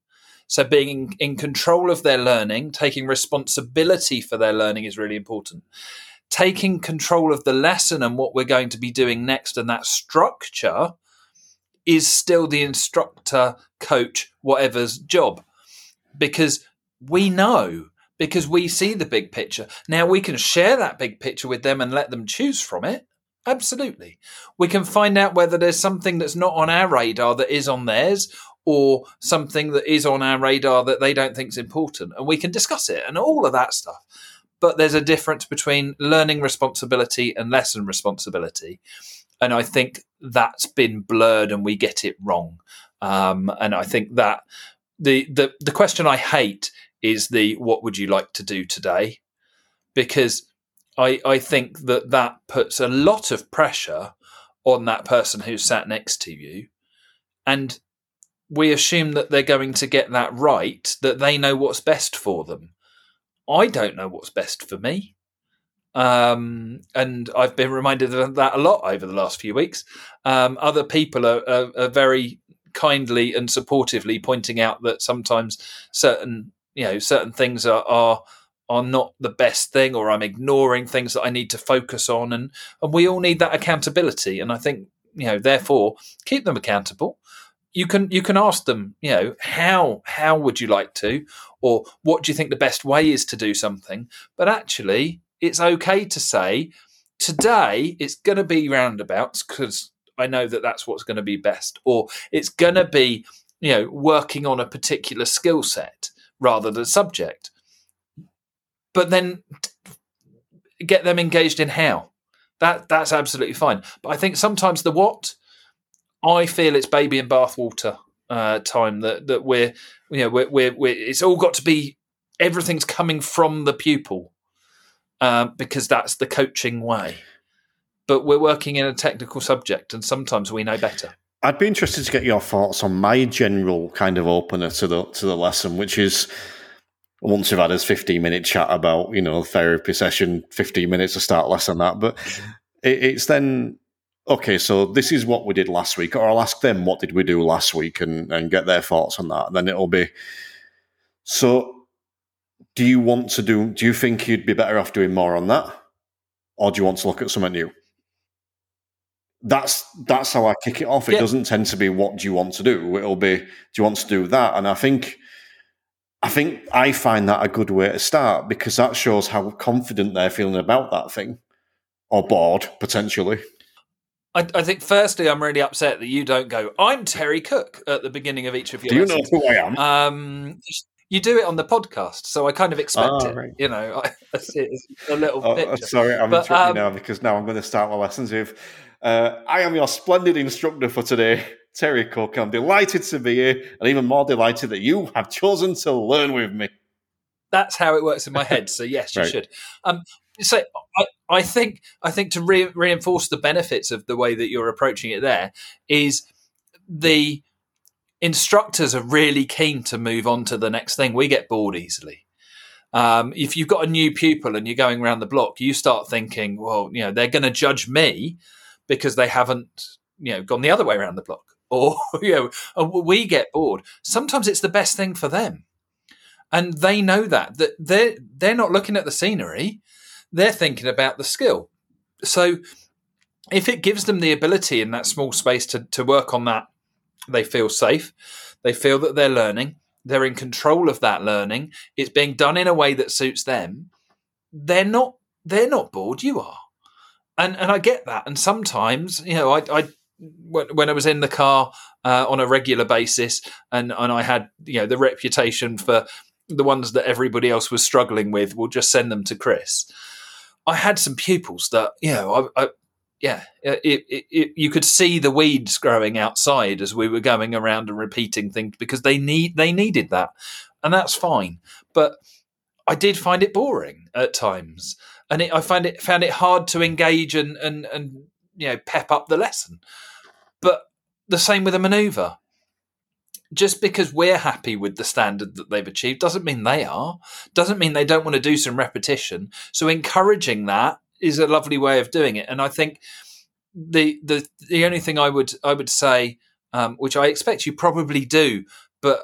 So being in control of their learning, taking responsibility for their learning is really important. Taking control of the lesson and what we're going to be doing next and that structure is still the instructor, coach, whatever's job. Because we know, because we see the big picture. Now we can share that big picture with them and let them choose from it. Absolutely. We can find out whether there's something that's not on our radar that is on theirs or something that is on our radar that they don't think is important. And we can discuss it and all of that stuff. But there's a difference between learning responsibility and lesson responsibility. And I think that's been blurred and we get it wrong. Um, and I think that the, the the question I hate is the what would you like to do today? Because I, I think that that puts a lot of pressure on that person who's sat next to you. And we assume that they're going to get that right, that they know what's best for them. I don't know what's best for me. Um, and I've been reminded of that a lot over the last few weeks. Um, other people are, are, are, very kindly and supportively pointing out that sometimes certain, you know, certain things are, are are not the best thing or I'm ignoring things that I need to focus on. And and we all need that accountability. And I think you know therefore keep them accountable. You can you can ask them you know how how would you like to? Or what do you think the best way is to do something? But actually it's okay to say today it's going to be roundabouts because I know that that's what's going to be best or it's going to be you know working on a particular skill set rather than subject but then get them engaged in how. That that's absolutely fine. But I think sometimes the what, I feel it's baby and bathwater uh, time that that we're you know we're, we're, we're it's all got to be everything's coming from the pupil uh, because that's the coaching way. But we're working in a technical subject, and sometimes we know better. I'd be interested to get your thoughts on my general kind of opener to the to the lesson, which is once we've had his 15 minute chat about, you know, therapy session, 15 minutes to start less than that. But it, it's then, okay, so this is what we did last week. Or I'll ask them, what did we do last week and, and get their thoughts on that. And then it'll be, so do you want to do, do you think you'd be better off doing more on that? Or do you want to look at something new? That's that's how I kick it off. It yeah. doesn't tend to be what do you want to do. It'll be do you want to do that? And I think I think I find that a good way to start because that shows how confident they're feeling about that thing or bored potentially. I, I, think firstly, I'm really upset that you don't go. I'm Terry Cook at the beginning of each of your. Do you lessons. know who I am? Um, you do it on the podcast, so I kind of expect oh, it. Right. You know, I, it's a little. Oh, picture. Sorry, I'm but, interrupting um, now because now I'm going to start my lessons with. Uh, I am your splendid instructor for today. Terry Cook. I'm delighted to be here, and even more delighted that you have chosen to learn with me. That's how it works in my head. So yes, you right. should. Um, so I, I, think I think to re- reinforce the benefits of the way that you're approaching it, there is the instructors are really keen to move on to the next thing. We get bored easily. Um, if you've got a new pupil and you're going around the block, you start thinking, well, you know, they're going to judge me because they haven't, you know, gone the other way around the block. Or you know we get bored. Sometimes it's the best thing for them. And they know that that they're they're not looking at the scenery. They're thinking about the skill. So if it gives them the ability in that small space to, to work on that they feel safe. They feel that they're learning. They're in control of that learning. It's being done in a way that suits them. They're not they're not bored you are. And and i get that. And sometimes you know i i when, I was in the car uh, on a regular basis, and and I had you know the reputation for the ones that everybody else was struggling with, we'll just send them to Chris. I had some pupils that you know I, I yeah, uh, it, it, it, you could see the weeds growing outside as we were going around and repeating things because they need they needed that, and that's fine. But I did find it boring at times, and I find it found it hard to engage and and and you know pep up the lesson. But the same with a maneuver. Just because we're happy with the standard that they've achieved doesn't mean they are. Doesn't mean they don't want to do some repetition. So encouraging that is a lovely way of doing it. And I think the the the only thing I would I would say, um, which I expect you probably do, but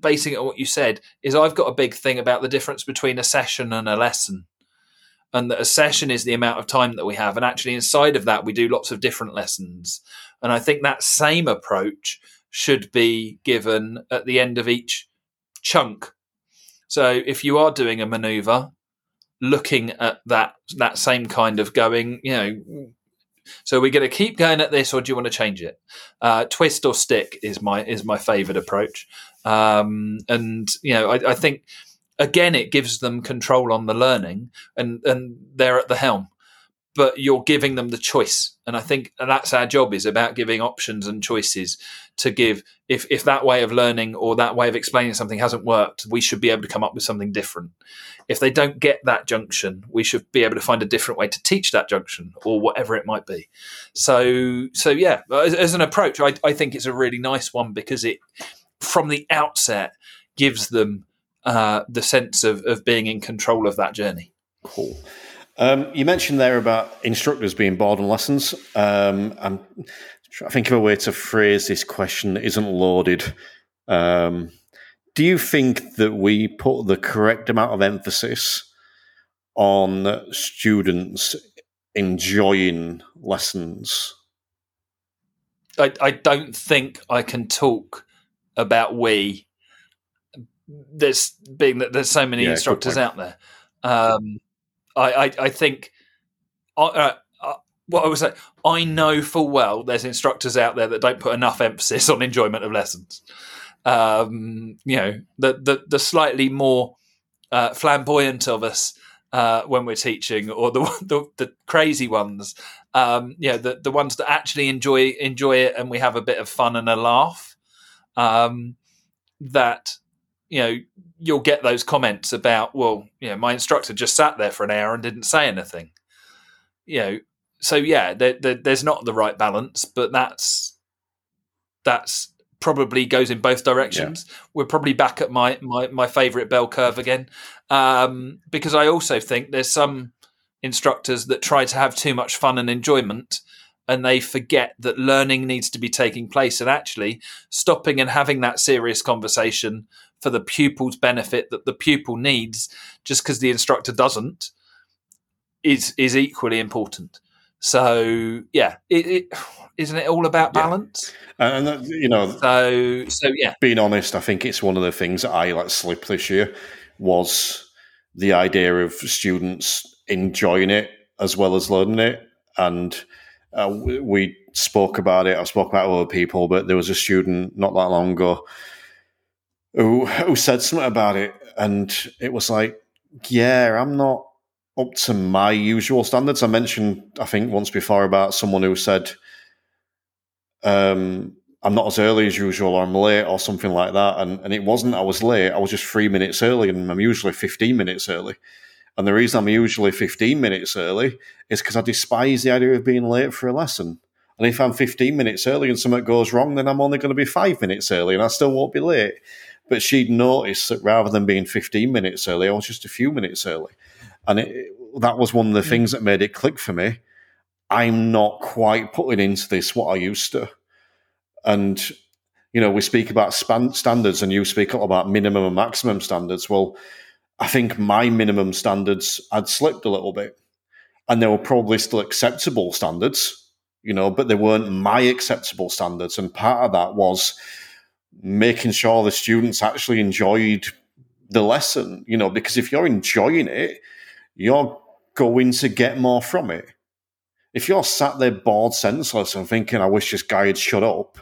basing it on what you said, is I've got a big thing about the difference between a session and a lesson and that a session is the amount of time that we have. And actually, inside of that, we do lots of different lessons. And I think that same approach should be given at the end of each chunk. So if you are doing a maneuver, looking at that that same kind of going, you know, So we're going to keep going at this, or do you want to change it? Uh, twist or stick is my is my favourite approach, um, and you know I, I, think again it gives them control on the learning, and and they're at the helm but you're giving them the choice. And I think that's our job is about giving options and choices to give. If, if that way of learning or that way of explaining something hasn't worked, we should be able to come up with something different. If they don't get that junction, we should be able to find a different way to teach that junction or whatever it might be. So, so yeah, as, as an approach, I, I think it's a really nice one because it, from the outset, gives them uh, the sense of, of being in control of that journey. Cool. Um, you mentioned there about instructors being bored on lessons. Um, I'm trying to think of a way to phrase this question that isn't loaded. Um, do you think that we put the correct amount of emphasis on students enjoying lessons? I, I don't think I can talk about we. There's being that there's so many yeah, instructors out there. Um, I, I, I think. Uh, uh, what I would say, I know full well there's instructors out there that don't put enough emphasis on enjoyment of lessons. Um, you know, the the, the slightly more uh, flamboyant of us uh, when we're teaching, or the the, the crazy ones, um, you know, the the ones that actually enjoy enjoy it, and we have a bit of fun and a laugh. Um, that you know, you'll get those comments about, well, you know, my instructor just sat there for an hour and didn't say anything. You know, so yeah, there, there, there's not the right balance, but that's that's probably goes in both directions. Yeah. We're probably back at my my, my favorite bell curve again, um, because I also think there's some instructors that try to have too much fun and enjoyment and they forget that learning needs to be taking place. And actually stopping and having that serious conversation for the pupil's benefit that the pupil needs just because the instructor doesn't is is equally important. So yeah it, it isn't it all about balance? Yeah. and that, you know so so yeah. being honest i think it's one of the things that i let slip this year was the idea of students enjoying it as well as learning it. And uh, we spoke about it. I spoke about other people, but there was a student not that long ago who who said something about it, and it was like, yeah, I'm not up to my usual standards. I mentioned, I think, once before about someone who said, um, I'm not as early as usual, or I'm late, or something like that. And and it wasn't. I was late. I was just three minutes early, and I'm usually 15 minutes early. And the reason I'm usually 15 minutes early is because I despise the idea of being late for a lesson. And if I'm 15 minutes early and something goes wrong, then I'm only going to be five minutes early and I still won't be late. But she'd noticed that rather than being 15 minutes early, I was just a few minutes early. And it, that was one of the hmm. things that made it click for me. I'm not quite putting into this what I used to. And, you know, we speak about span- standards and you speak about minimum and maximum standards. Well, I think my minimum standards had slipped a little bit. And they were probably still acceptable standards, you know, but they weren't my acceptable standards. And part of that was making sure the students actually enjoyed the lesson, you know, because if you're enjoying it, you're going to get more from it. If you're sat there bored senseless and thinking, I wish this guy had shut up,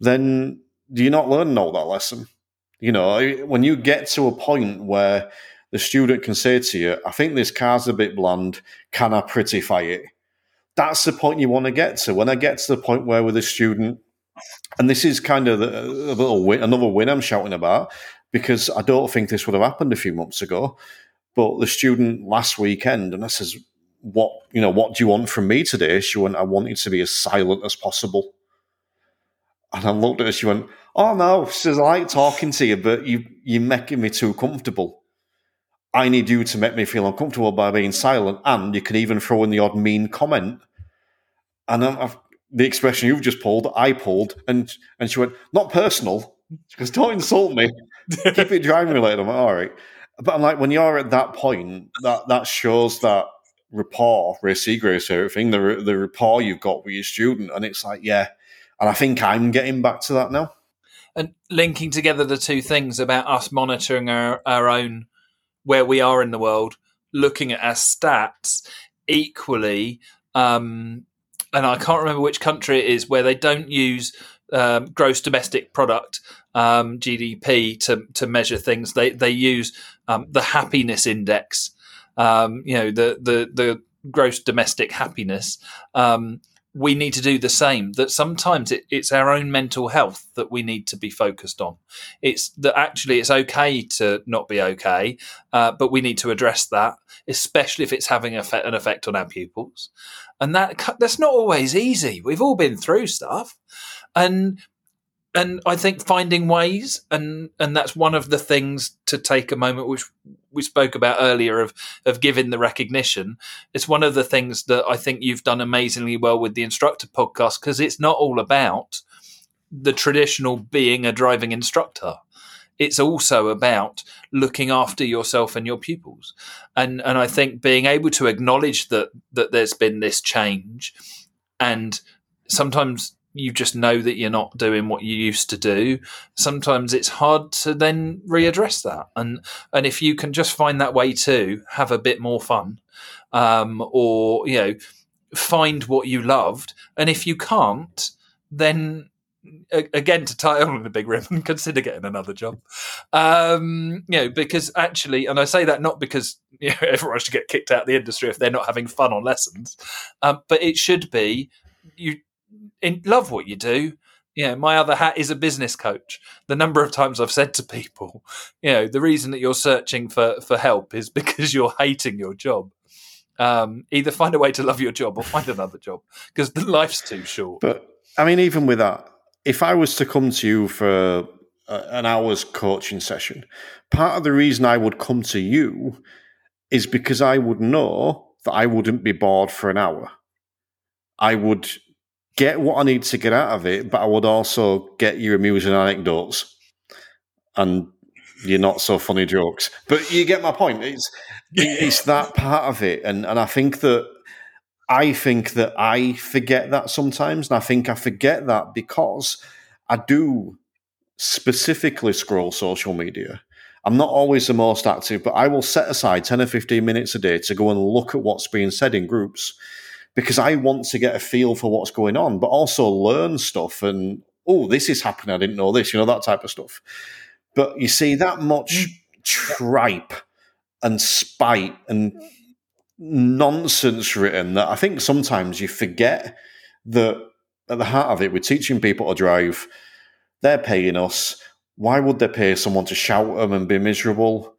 then do you not learn all that lesson? You know, when you get to a point where the student can say to you, I think this car's a bit bland. Can I prettify it? That's the point you want to get to. When I get to the point where with a student, and this is kind of a little win, another win I'm shouting about, because I don't think this would have happened a few months ago. But the student last weekend, and I says, "What you know? What do you want from me today?" She went, "I want you to be as silent as possible." And I looked at her. She went, "Oh no," says, "I like talking to you, but you you're making me too comfortable." I need you to make me feel uncomfortable by being silent, and you can even throw in the odd mean comment. And I've, the expression you've just pulled, I pulled, and and she went, not personal. Goes, don't insult me. Keep it driving related. I'm like, all right. But I'm like, when you're at that point, that that shows that rapport, Ray Seagrave's everything, the the rapport you've got with your student, and it's like, yeah. And I think I'm getting back to that now. And linking together the two things about us monitoring our, our own where we are in the world, looking at our stats, equally, um, and I can't remember which country it is where they don't use um, gross domestic product um, GDP to to measure things. They they use um, the happiness index. Um, you know the the the gross domestic happiness. Um, we need to do the same. That sometimes it, it's our own mental health that we need to be focused on. It's that actually it's okay to not be okay, uh, but we need to address that, especially if it's having effect, an effect on our pupils. And that that's not always easy. We've all been through stuff, and and I think finding ways, and and that's one of the things to take a moment, which we spoke about earlier, of of giving the recognition. It's one of the things that I think you've done amazingly well with the instructor podcast because it's not all about the traditional being a driving instructor. It's also about looking after yourself and your pupils, and and I think being able to acknowledge that that there's been this change, and sometimes you just know that you're not doing what you used to do sometimes it's hard to then readdress that. And and if you can just find that way to have a bit more fun um, or you know find what you loved. And if you can't then again to tie on a big ribbon consider getting another job. Um you know because actually and i say that not because you know everyone should get kicked out of the industry if they're not having fun on lessons um, but it should be you in, love what you do. Yeah, my other hat is a business coach. The number of times I've said to people, you know, the reason that you're searching for for help is because you're hating your job. Um, either find a way to love your job or find another job because the life's too short. But I mean, even with that, if I was to come to you for a, an hour's coaching session, part of the reason I would come to you is because I would know that I wouldn't be bored for an hour. I would get what I need to get out of it, but I would also get your amusing anecdotes and your not so funny jokes. But you get my point. It's it's that part of it, and and I think that I think that I forget that sometimes, and I think I forget that because I do specifically scroll social media. I'm not always the most active, but I will set aside 10 or 15 minutes a day to go and look at what's being said in groups because I want to get a feel for what's going on, but also learn stuff and oh, this is happening. I didn't know this, you know, that type of stuff. But you see that much mm. tripe and spite and nonsense written that I think sometimes you forget that at the heart of it, we're teaching people to drive. They're paying us. Why would they pay someone to shout at them and be miserable?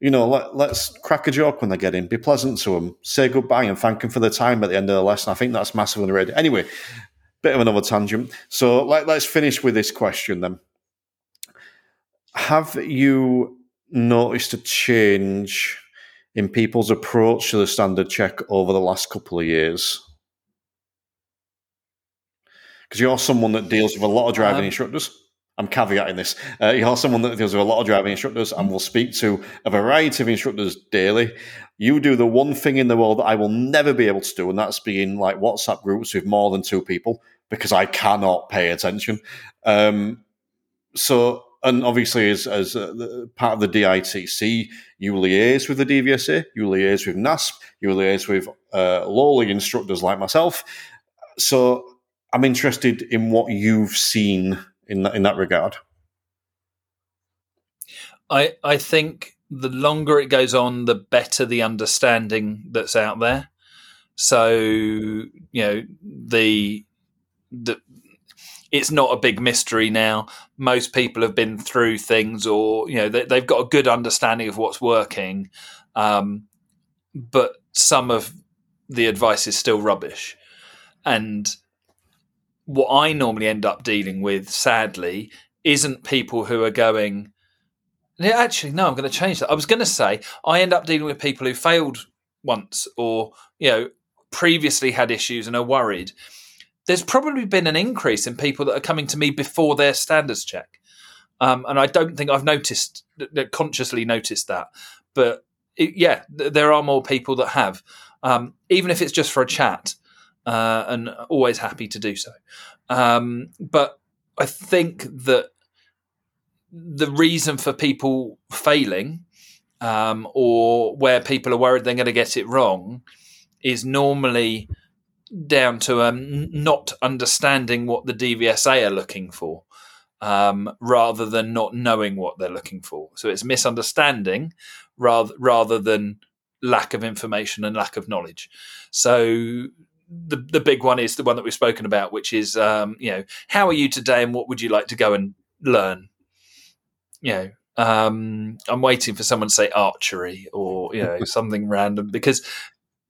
You know, let, let's crack a joke when they get in, be pleasant to them, say goodbye and thank them for their time at the end of the lesson. I think that's massive on the radio. Anyway, bit of another tangent. So let, let's finish with this question then. Have you noticed a change in people's approach to the standard check over the last couple of years? Because you're someone that deals with a lot of driving um, instructors. I'm caveating this. Uh, you're someone that deals with a lot of driving instructors and will speak to a variety of instructors daily. You do the one thing in the world that I will never be able to do, and that's being like WhatsApp groups with more than two people because I cannot pay attention. Um, so, and obviously, as, as uh, part of the DITC, you liaise with the DVSA, you liaise with NASP, you liaise with uh, lowly instructors like myself. So, I'm interested in what you've seen in that, in that regard. I I think the longer it goes on, the better the understanding that's out there. So you know the the it's not a big mystery now. Most people have been through things, or you know they, have got a good understanding of what's working, um, but some of the advice is still rubbish, and what I normally end up dealing with, sadly, isn't people who are going. Actually, no, I'm going to change that. I was going to say I end up dealing with people who failed once or you know previously had issues and are worried. There's probably been an increase in people that are coming to me before their standards check, um, and I don't think I've noticed consciously noticed that. But it, yeah, there are more people that have, um, even if it's just for a chat uh, and always happy to do so. Um, but I think that the reason for people failing um, or where people are worried they're going to get it wrong is normally down to um, not understanding what the DVSA are looking for, um, rather than not knowing what they're looking for. So it's misunderstanding rather rather than lack of information and lack of knowledge. So the the big one is the one that we've spoken about, which is um, you know how are you today and what would you like to go and learn? You know, um, I'm waiting for someone to say archery or you know something random because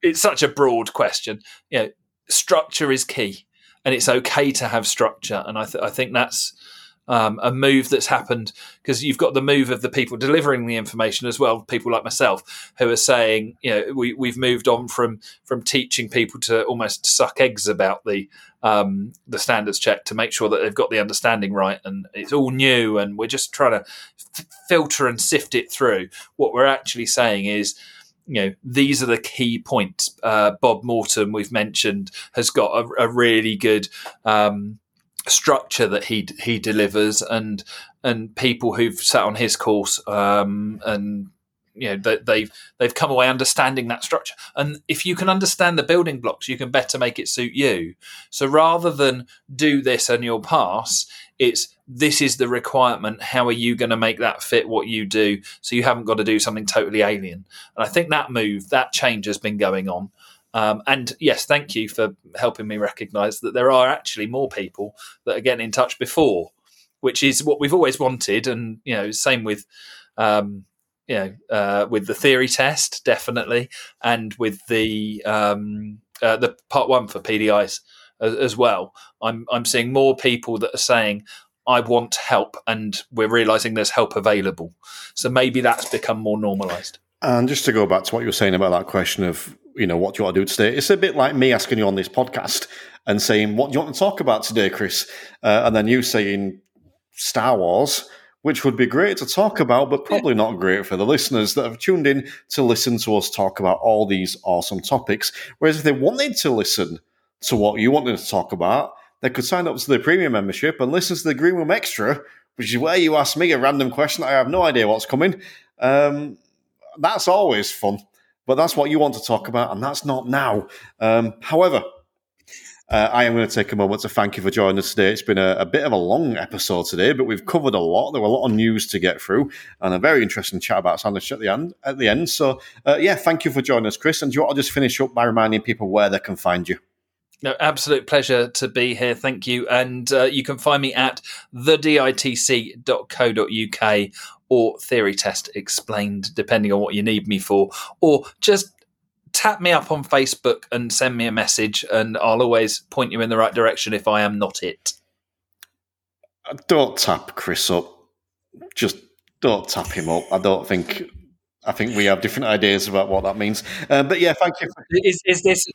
it's such a broad question. You know, structure is key, and it's okay to have structure, and I, th- I think that's um, a move that's happened because you've got the move of the people delivering the information as well. People like myself who are saying, you know, we, we've moved on from from teaching people to almost suck eggs about the um, the standards check to make sure that they've got the understanding right, and it's all new, and we're just trying to f- filter and sift it through. What we're actually saying is you know these are the key points. Uh, Bob Morton, we've mentioned, has got a, a really good um, structure that he he delivers, and and people who've sat on his course um, and you know they, they've they've come away understanding that structure. And if you can understand the building blocks you can better make it suit you. So rather than do this and you'll pass it's this is the requirement. How are you going to make that fit what you do? So you haven't got to do something totally alien. And i think that move that change has been going on um, and yes, thank you for helping me recognise that there are actually more people that are getting in touch before, which is what we've always wanted. And you know, same with um, you know uh, with the theory test, definitely, and with the um, uh, the part one for PDIs as, as well. I'm I'm seeing more people that are saying. I want help, and we're realizing there's help available. So maybe that's become more normalized. And just to go back to what you were saying about that question of you know, what do you want to do today? It's a bit like me asking you on this podcast and saying, what do you want to talk about today, Chris? Uh, and then you saying Star Wars, which would be great to talk about, but probably not great for the listeners that have tuned in to listen to us talk about all these awesome topics. Whereas if they wanted to listen to what you wanted to talk about, they could sign up to the premium membership and listen to the Green Room Extra, which is where you ask me a random question. I have no idea what's coming. Um, that's always fun but that's what you want to talk about, and that's not now. Um, however, uh, I am going to take a moment to thank you for joining us today. It's been a, a, bit of a long episode today, but we've covered a lot. There were a lot of news to get through, and a very interesting chat about sandwich at the end. At the end, so uh, yeah, thank you for joining us, Chris. And do you want to just finish up by reminding people where they can find you? No, absolute pleasure to be here. Thank you. And uh, you can find me at theditc.co.uk or Theory Test Explained, depending on what you need me for, or just tap me up on Facebook and send me a message, and I'll always point you in the right direction if I am not it. Uh, don't tap Chris up. Just don't tap him up. I don't think. I think we have different ideas about what that means. Uh, but yeah, thank you. For- is, is this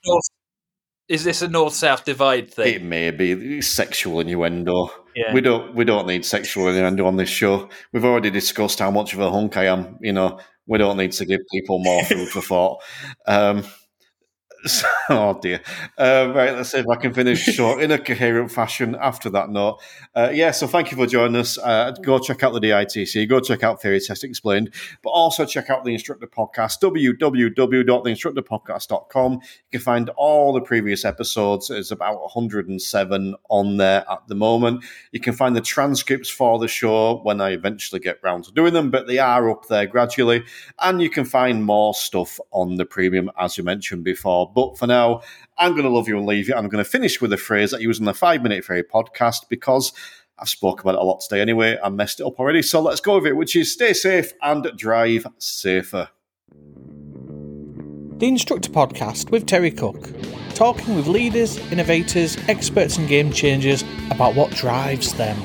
is this a north south divide thing? It may be sexual innuendo. Yeah. We don't we don't need sexual innuendo on this show. We've already discussed how much of a hunk I am. You know, we don't need to give people more food for thought. Um, oh dear. Uh, right, let's see if I can finish short in a coherent fashion after that note. Uh, yeah, so thank you for joining us. Uh, go check out the DITC, go check out Theory Test Explained, but also check out the Instructor Podcast, www.theinstructorpodcast.com. You can find all the previous episodes. There's about 107 on there at the moment. You can find the transcripts for the show when I eventually get round to doing them, but they are up there gradually. And you can find more stuff on the premium, as you mentioned before. But for now, I'm going to love you and leave you. I'm going to finish with a phrase that I use in the Five Minute Theory podcast because I've spoken about it a lot today anyway. I messed it up already. So let's go with it, which is stay safe and drive safer. The Instructor Podcast with Terry Cook, talking with leaders, innovators, experts, and game changers about what drives them.